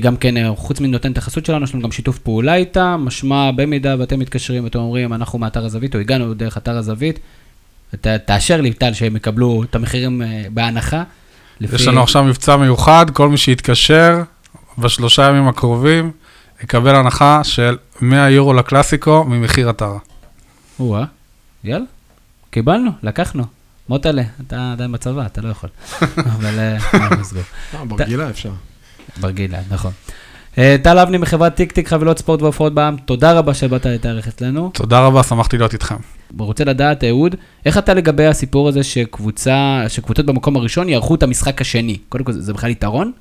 גם כן, אה, חוץ מנותן את החסות שלנו, יש לנו גם שיתוף פעולה איתה, משמע במידה ואתם מתקשרים ואתם אומרים, אנחנו מאתר הזווית, או הגענו דרך אתר הזווית, ת, תאשר לי, טל, שהם יקבלו את המחירים אה, בהנחה. יש לנו עכשיו מבצע מיוחד, כל מי שיתקשר בשלושה ימים הקרובים, יקבל הנחה של 100 יורו לקלאסיקו ממחיר אתר. או-אה, יאללה, קיבלנו, לקחנו. מוטלה, אתה עדיין בצבא, אתה לא יכול. *laughs* אבל אה. אה, ברגילה אפשר. ברגילה, נכון. אה, טל אבני מחברת טיק טיק חבילות ספורט והופעות בעם, תודה רבה שבאת להתארח אצלנו. תודה רבה, שמחתי להיות איתכם. רוצה לדעת, אהוד, איך אתה לגבי הסיפור הזה שקבוצה, שקבוצות במקום הראשון יערכו את המשחק השני? קודם כל, זה זה בכלל יתרון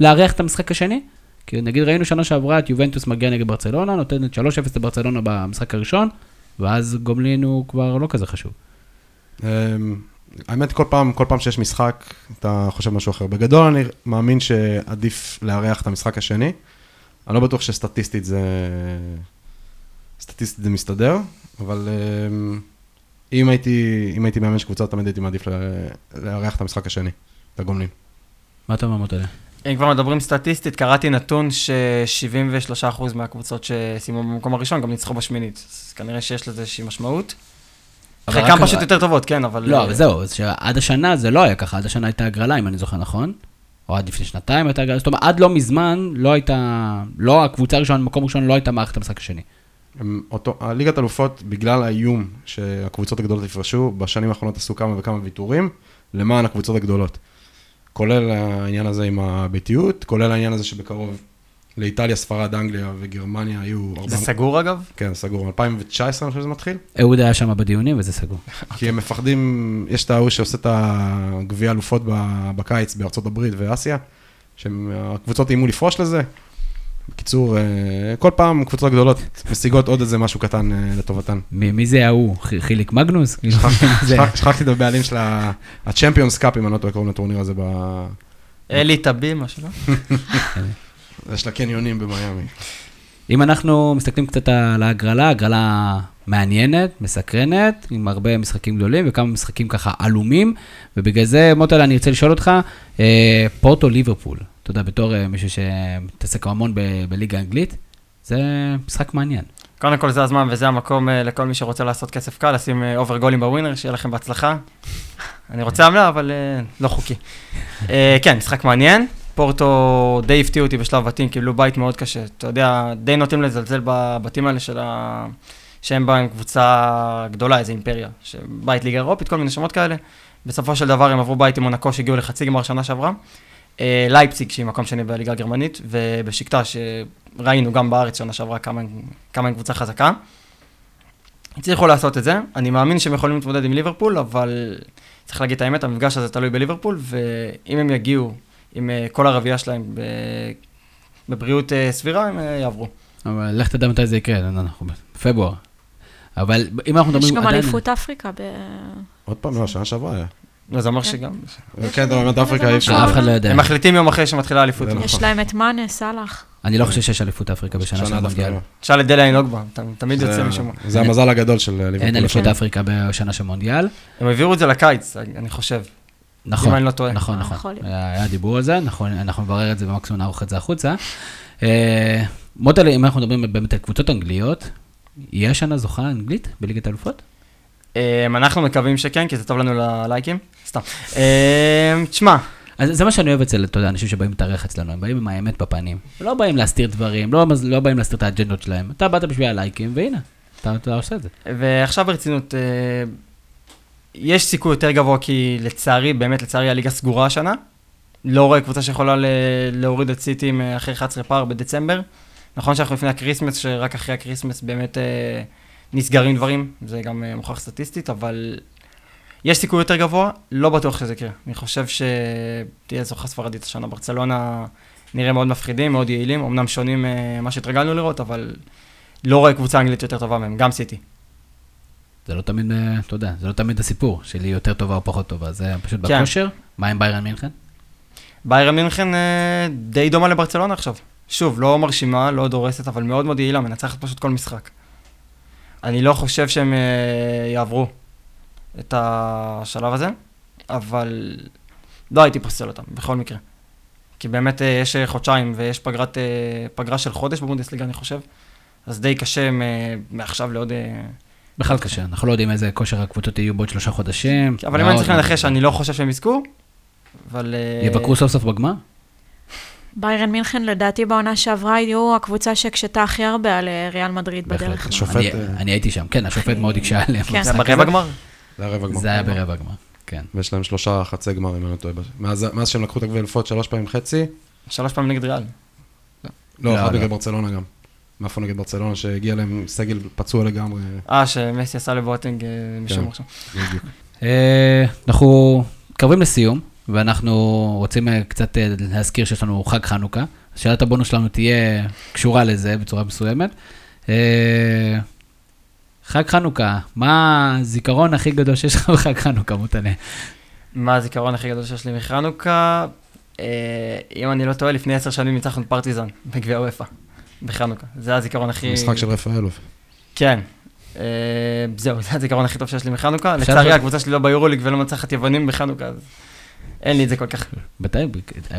לארח את המשחק השני? כי נגיד ראינו שנה שעברה את יובנטוס מגיע נגד ברצלונה, נותנת 3-0 לברצלונה במשחק הראשון, ואז גומלין הוא כבר לא כזה חשוב. אמ, האמת, כל פעם, כל פעם שיש משחק, אתה חושב משהו אחר. בגדול, אני מאמין שעדיף לארח את המשחק השני. אני לא בטוח שסטטיסטית זה... סטטיסטית זה מסתדר, אבל אמ, אם הייתי, אם הייתי מאמן של קבוצה, תמיד הייתי מעדיף לארח את המשחק השני, את הגומלין. מה אתה אומר מוטלה? אם כבר מדברים סטטיסטית, קראתי נתון ש-73% מהקבוצות שסיימו במקום הראשון גם ניצחו בשמינית. אז כנראה שיש לזה איזושהי משמעות. אבל חלקם פשוט יותר טובות, כן, אבל... לא, אבל זהו, אז שעד השנה זה לא היה ככה, עד השנה הייתה הגרלה, אם אני זוכר נכון. או עד לפני שנתיים הייתה הגרלה, זאת אומרת, עד לא מזמן לא הייתה, לא הקבוצה הראשונה, מקום ראשון, לא הייתה מערכת המשחק השני. אותו, הליגת אלופות, בגלל האיום שהקבוצות הגדולות יפרשו, בשנים האחרונות עשו כמה וכמה ויתורים למען הקבוצות הגדולות. כולל העניין הזה עם הביתיות, כולל העניין הזה שבקרוב לאיטליה, ספרד, אנגליה וגרמניה היו... זה 400 סגור אגב? כן, סגור. 2019 אני חושב שזה מתחיל. אהוד היה שם בדיונים וזה סגור. *laughs* כי הם מפחדים, יש את ההוא שעושה את הגביע אלופות בקיץ בארצות הברית ואסיה, שהקבוצות איימו לפרוש לזה. בקיצור, אה, כל פעם קבוצות גדולות משיגות עוד איזה משהו קטן אה, לטובתן. מי מי זה ההוא? חיליק מגנוס? *laughs* זה- שכח- שכחתי את הבעלים של ה-Champions Cup, אם אני לא טועה, קוראים לטורניר הזה, ב- אלי טבי, משהו לא? *laughs* זה של הקניונים במיאמי. אם אנחנו מסתכלים קצת על ההגרלה, הגרלה מעניינת, מסקרנת, עם הרבה משחקים גדולים וכמה משחקים ככה עלומים, ובגלל זה, מוטל, אני רוצה לשאול אותך, אה, פורטו ליברפול, אתה יודע, בתור אה, מישהו שמתעסק המון ב- בליגה האנגלית, זה משחק מעניין. קודם כל זה הזמן וזה המקום אה, לכל מי שרוצה לעשות כסף קל, לשים over גולים בווינר, שיהיה לכם בהצלחה. אני רוצה עמלה, אבל אה, לא חוקי. אה, כן, משחק מעניין. פורטו די הפתיעו אותי בשלב בתים, קיבלו בית מאוד קשה. אתה יודע, די נוטים לזלזל בבתים האלה של ה... שהם באים קבוצה גדולה, איזה אימפריה. בית ליגה אירופית, כל מיני שמות כאלה. בסופו של דבר הם עברו בית עם מונקו שהגיעו לחצי גמר שנה שעברה. אה, לייפציג, שהיא מקום שני בליגה הגרמנית, ובשקטה, שראינו גם בארץ שנה שעברה כמה, הם קבוצה חזקה. הצליחו לעשות את זה, אני מאמין שהם יכולים להתמודד עם ליברפול, אבל צריך להגיד את האמת, המפגש הזה תלוי בליברפול, ואם הם יגיעו עם אה, כל הרביעייה שלהם בבריאות אה, סבירה, הם יעברו. אבל לך תדע מתי זה יקרה, אנחנו בפברואר. אבל אם אנחנו מדברים... יש גם אליפות אפריקה ב... עוד פעם, לא, שנה שעברה היה. לא, זה אומר שגם... כן, אתה באמת אפריקה אי אפשר. אף אחד לא יודע. הם מחליטים יום אחרי שמתחילה האליפות. זה יש נכון. להם את מאנה, סאלח. אני לא חושב שיש אליפות אפריקה בשנה של המונדיאל. לא. תשאל את דליה אינוגבה, תמיד יוצא משם. זה המזל הגדול של ליברפול. אין אליפות. אפריקה בשנה של מונדיאל. הם העבירו את זה לקיץ, אני חושב. נכון, אם אני לא טועה. נכון, אה, נכון. היה היה דיבור על זה, נכון, אנחנו נברר את זה ומקסימום נערוך את זה החוצה. אה, מוטלה, אם אנחנו מדברים באמת על קבוצות אנגליות, יהיה השנה זוכה אנגלית בליגת האלופות? אמ, אנחנו מקווים שכן, כי זה טוב לנו ללייקים. סתם. אמ, תשמע, אז זה מה שאני אוהב אצל, אתה יודע, אנשים שבאים להתארח אצלנו, הם באים עם האמת בפנים. לא באים להסתיר דברים, לא, לא באים להסתיר את האג'נדות שלהם. אתה באת בשביל הלייקים, והנה, אתה, אתה עושה את זה. ועכשיו ברצינות, אה, יש סיכוי יותר גבוה, כי לצערי, באמת לצערי הליגה סגורה השנה. לא רואה קבוצה שיכולה להוריד את סיטי אה, אחרי 11 פער בדצמבר. נכון שאנחנו לפני הקריסמס, שרק אחרי הקריסמס באמת אה, נסגרים דברים, זה גם אה, מוכח סטטיסטית, אבל יש סיכוי יותר גבוה, לא בטוח שזה יקרה. אני חושב שתהיה זוכה ספרדית השנה. ברצלונה נראה מאוד מפחידים, מאוד יעילים, אמנם שונים אה, ממה שהתרגלנו לראות, אבל לא רואה קבוצה אנגלית יותר טובה מהם, גם סיטי. זה לא תמיד, אה, אתה יודע, זה לא תמיד הסיפור, שלי יותר טובה או פחות טובה, זה פשוט כן. בכושר. מה עם ביירן מינכן? ביירן מינכן אה, די דומה לברצלונה עכשיו. שוב, לא מרשימה, לא דורסת, אבל מאוד מאוד יעילה, מנצחת פשוט כל משחק. אני לא חושב שהם אה, יעברו את השלב הזה, אבל לא הייתי פוסל אותם, בכל מקרה. כי באמת יש חודשיים ויש פגרת, פגרה של חודש בבונדסליגה, אני חושב. אז די קשה מעכשיו לעוד... בכלל קשה, אנחנו לא יודעים איזה כושר הקבוצות יהיו בעוד שלושה חודשים. אבל אם אני צריך לנחש, אני לא חושב שהם יזכו, אבל... אה, יבקרו סוף סוף בגמר? ביירן מינכן, לדעתי בעונה שעברה, היו הקבוצה שהקשתה הכי הרבה על אה, ריאל מדריד. בדרך. השופט, אני- אה, אני הייתי שם, כן, השופט מאוד הקשה עליהם. כן. זה במשחק ברבע. גמר? זה היה רבע גמר. זה היה ברבע גמר, כן. ויש להם שלושה חצי גמרים, אם אני לא טועה. מאז שהם לקחו את הגביע אלופות שלוש פעמים חצי, שלוש פעמים נגד ריאל. לא, לא, אחד לא. נגד ברצלונה גם. מאיפה נגד ברצלונה, שהגיע להם סגל פצוע לגמרי. אה, שמסי עשה לבואטינג אה, משום כן. עכשיו. בדיוק. אה, אנחנו מתקרבים לסיום, ואנחנו רוצים אה, קצת להזכיר שיש לנו חג חנוכה. שאלת הבונוס שלנו תהיה קשורה לזה בצורה מסוימת. חג חנוכה, מה הזיכרון הכי גדול שיש לך בחג חנוכה, מותנה? מה הזיכרון הכי גדול שיש לי מחנוכה? אם אני לא טועה, לפני עשר שנים ניצחנו פרטיזן בגביע וופא, בחנוכה. זה הזיכרון הכי... משחק של רפאלוב. כן. אה, זהו, זה הזיכרון הכי טוב שיש לי מחנוכה. לצערי, הקבוצה שלי לא ביורוליג ולא מנצחת יוונים בחנוכה, אז אין לי את זה כל כך. בתי-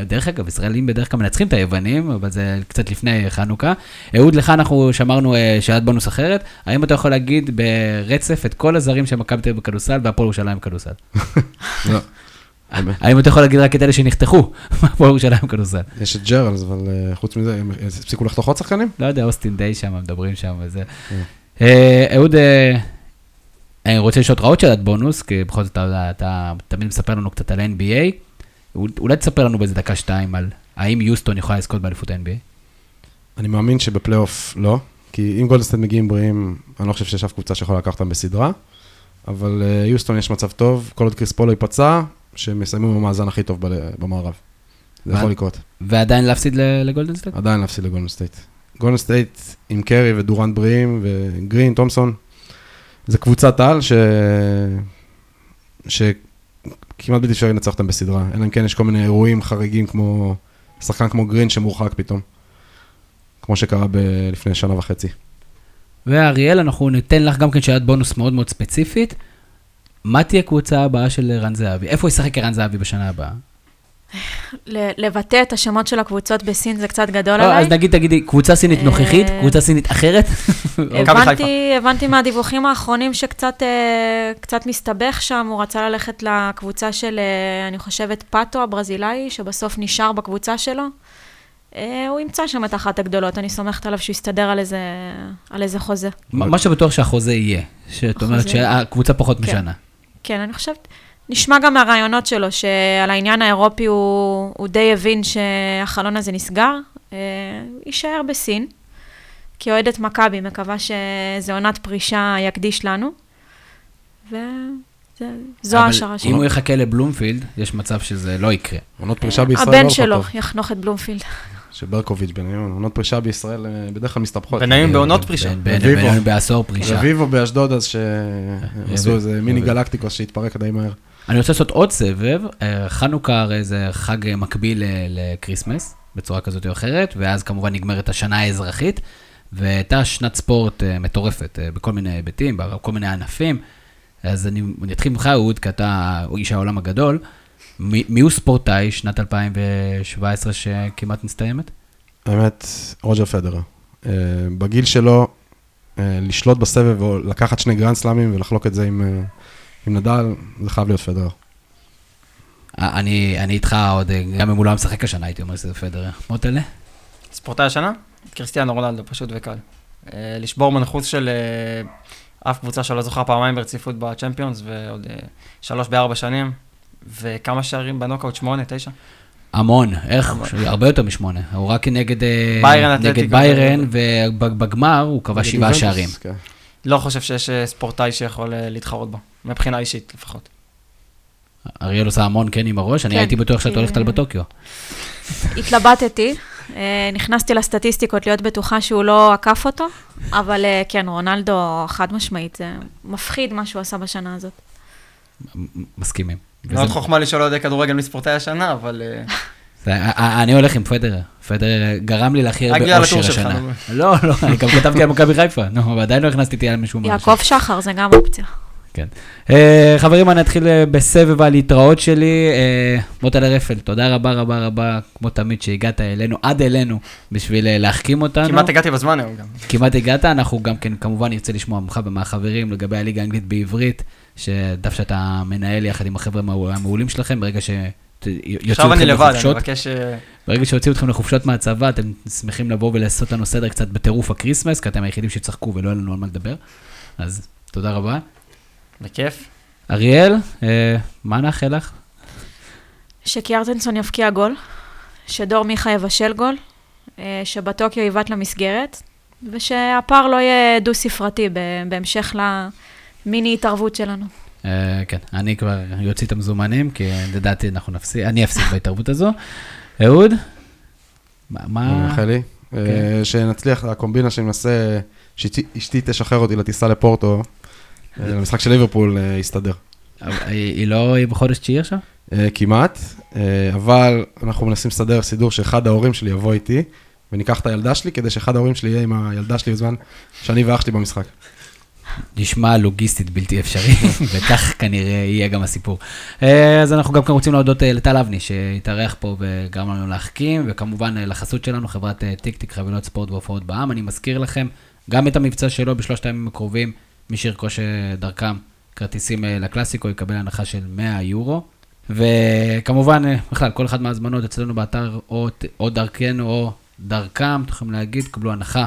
דרך אגב, ישראלים בדרך כלל מנצחים את היוונים, אבל זה קצת לפני חנוכה. אהוד, לך אנחנו שמרנו אה, שאלת בונוס אחרת. האם אתה יכול להגיד ברצף את כל הזרים של מכבי תל אביב בכדורסל והפועל ירושלים בכדורסל? לא. האם אתה יכול להגיד רק את אלה שנחתכו *laughs* מהפועל ירושלים בכדורסל? יש את ג'רלס, אבל אה, חוץ מזה, הם הפסיקו לחתוך עוד שחקנים? לא יודע, אוסטין די שם, מדברים שם וזה. אה, אהוד, אה, אני רוצה לשאול אותך עוד שאלת בונוס, כי בכל זאת אתה, תמיד מספר לנו קצת על NBA. אולי תספר לנו באיזה דקה-שתיים על האם יוסטון יכולה לזכות באליפות ה-NBA? אני מאמין שבפלייאוף לא, כי אם גולדן סטייט מגיעים בריאים, אני לא חושב שיש אף קבוצה שיכולה לקחת אותם בסדרה, אבל יוסטון יש מצב טוב, כל עוד כריס פול לא ייפצע, שהם יסיימו במאזן הכי טוב במערב. זה יכול לקרות. ועדיין להפסיד לגולדן סטייט? עדיין להפסיד לגולדן סטייט. גולדן סטייט עם קרי ודורנט בריאים וגרין, תומסון, זה קבוצת על ש... שכמעט בלתי אפשרי לנצח אותם בסדרה, אלא אם כן יש כל מיני אירועים חריגים כמו שחקן כמו גרין שמורחק פתאום, כמו שקרה ב- לפני שנה וחצי. ואריאל, אנחנו ניתן לך גם כן שאלת בונוס מאוד מאוד ספציפית. מה תהיה הקבוצה הבאה של ערן זהבי? איפה ישחק ערן זהבי בשנה הבאה? ל- לבטא את השמות של הקבוצות בסין זה קצת גדול לא, עליי. אז נגיד, תגידי, קבוצה סינית אה, נוכחית, קבוצה סינית אחרת? הבנתי, מהדיווחים האחרונים שקצת אה, קצת מסתבך שם, הוא רצה ללכת לקבוצה של, אה, אני חושבת, פאטו הברזילאי, שבסוף נשאר בקבוצה שלו. הוא ימצא שם את אחת הגדולות, אני סומכת עליו שהוא יסתדר על איזה, על איזה חוזה. מה שבטוח שהחוזה יהיה, שאת אומרת שהקבוצה פחות כן. משנה. כן, אני חושבת, נשמע גם מהרעיונות שלו, שעל העניין האירופי הוא, הוא די הבין שהחלון הזה נסגר, אה, יישאר בסין, כאוהדת מכבי, מקווה שזו עונת פרישה יקדיש לנו, וזו ההשערה אבל שלי. אם הוא יחכה לבלומפילד, יש מצב שזה לא יקרה. עונות פרישה בישראל לא הבן הולכות שלו. יחנוך את בלומפילד. שברקוביץ' בניון, עונות פרישה בישראל אה, בדרך כלל מסתבכות. בניון בעונות פרישה. בין- בעשור פרישה. רביבו באשדוד אז שהם עשו רביבו. איזה מיני. גלקטיקוס שהתפרק די מהר. אני רוצה לעשות עוד סבב. אה, חנוכה הרי זה חג אה, מקביל ל- לקריסמס, בצורה כזאת או אחרת, ואז כמובן נגמרת השנה האזרחית, והייתה שנת ספורט מטורפת בכל מיני היבטים, בכל מיני ענפים. אז אני, אני אתחיל ממך, אהוד, כי אתה איש העולם הגדול. מי, הוא ספורטאי שנת 2017 שכמעט מסתיימת? האמת, רוג'ר פדרר. אה, בגיל שלו, אה, לשלוט בסבב או לקחת שני גרנד סלאמים ולחלוק את זה עם, אה, עם נדל, זה חייב להיות פדרר. אה, אני, אני איתך עוד, גם אם הוא לא היה משחק השנה, הייתי אומר שזה פדרר. מוטלה? ספורטאי השנה? קריסטיאנו רונלדו, פשוט וקל. לשבור מנחוס של אף קבוצה שלא זוכה פעמיים ברציפות בצ'מפיונס, ועוד שלוש בארבע שנים, וכמה שערים בנוקאוט? שמונה, תשע? המון, איך? המון. הרבה יותר משמונה. הוא רק נגד אה, ביירן, נגד. ביירן, ובגמר הוא כבש שבעה שערים. כן. לא חושב שיש אה, ספורטאי שיכול אה, להתחרות בו, מבחינה אישית לפחות. אריאל עושה המון כן עם הראש, אני כן, הייתי בטוח שאת כי- הולכת על בטוקיו. התלבטתי, נכנסתי לסטטיסטיקות להיות בטוחה שהוא לא עקף אותו, אבל כן, רונלדו חד משמעית, זה מפחיד מה שהוא עשה בשנה הזאת. מסכימים. מאוד וזה- חוכמה לשאול אוהדי כדורגל מספורטאי השנה, אבל אה, אה, אה, אני הולך עם פדרר. פדרר גרם לי להכי הרבה אושר השנה. לא, לא, אני גם כתבתי על מכבי חיפה, נו, אבל עדיין לא הכנסתי את אייל משום יעקב שחר זה גם אופציה. כן. אה, חברים, אני אתחיל אה, בסבב הלהתראות שלי. אה, מוטלה רפל, תודה רבה רבה רבה, כמו תמיד, שהגעת אלינו, עד אלינו, בשביל להחכים אותנו. כמעט הגעתי בזמן היום גם. כמעט הגעת, אנחנו גם כן כמובן נרצה לשמוע ממך ומהחברים לגבי הליגה האנגלית בעברית, שדף שאתה מנהל יחד עם החבר'ה המעו- המעולים שלכם, ברגע ש... עכשיו אני לבד, אני לחופשות, מבקש... אה, ברגע שהוציאו אתכם לחופשות מהצבא, אתם שמחים לבוא ולעשות לנו סדר קצת בטירוף הקריסמס, כי אתם היחידים שצחקו ולא היה לנו על מה לדבר. אז תודה רבה. בכיף. אריאל, אה, מה נאחל לך? שקיארטנסון יבקיע גול, שדור מיכה יבשל גול, אה, שבטוקיו יבעט למסגרת, ושהפער לא יהיה דו-ספרתי בהמשך למיני התערבות שלנו. אה, כן, אני כבר יוציא את המזומנים, כי לדעתי אנחנו נפסיד, אני אפסיד בהתערבות הזו. אהוד? מה- אני מה... מאחל לי. אה, שנצליח, הקומבינה שאני מנסה, שאשתי תשחרר אותי לטיסה לפורטו, אה, למשחק של ליברפול, אה, יסתדר. אבל היא לא בחודש תשיעי עכשיו? אה, כמעט, אה, אבל אנחנו מנסים לסדר סידור שאחד ההורים שלי יבוא איתי, וניקח את הילדה שלי, כדי שאחד ההורים שלי יהיה עם הילדה שלי בזמן שאני ואח שלי במשחק. נשמע לוגיסטית בלתי אפשרי, *laughs* וכך כנראה יהיה גם הסיפור. אה, אז אנחנו גם כאן רוצים להודות אה, לטל אבני, שהתארח פה וגרם לנו להחכים, וכמובן אה, לחסות שלנו, חברת אה, טיק טיק, חבילות ספורט והופעות בעם. אני מזכיר לכם גם את המבצע שלו בשלושת הימים הקרובים, מי שירכוש דרכם כרטיסים אה, לקלאסיקו יקבל הנחה של 100 יורו. וכמובן, אה, בכלל, כל אחד מההזמנות אצלנו באתר, או, או דרכנו או דרכם, אתם יכולים להגיד, קבלו הנחה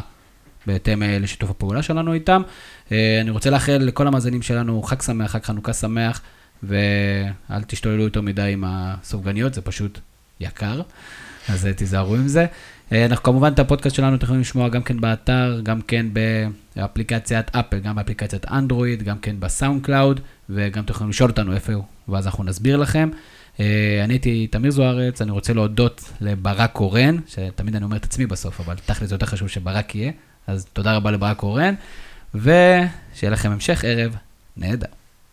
בהתאם אה, לשיתוף הפעולה שלנו איתם. אני רוצה לאחל לכל המאזינים שלנו חג שמח, חג חנוכה שמח, ואל תשתוללו יותר מדי עם הסופגניות, זה פשוט יקר, אז תיזהרו עם זה. אה, אנחנו כמובן את הפודקאסט שלנו אתם יכולים לשמוע גם כן באתר, גם כן באפליקציית אפל, גם באפליקציית אנדרואיד, גם כן בסאונד קלאוד, וגם אתם יכולים לשאול אותנו איפה הוא, ואז אנחנו נסביר לכם. אה, אני הייתי תמיר זוארץ, אני רוצה להודות לברק קורן, שתמיד אני אומר את עצמי בסוף, אבל תכל'ס זה יותר חשוב שברק יהיה, אז תודה רבה לברק קורן, ושיהיה לכם המשך ערב נהדר.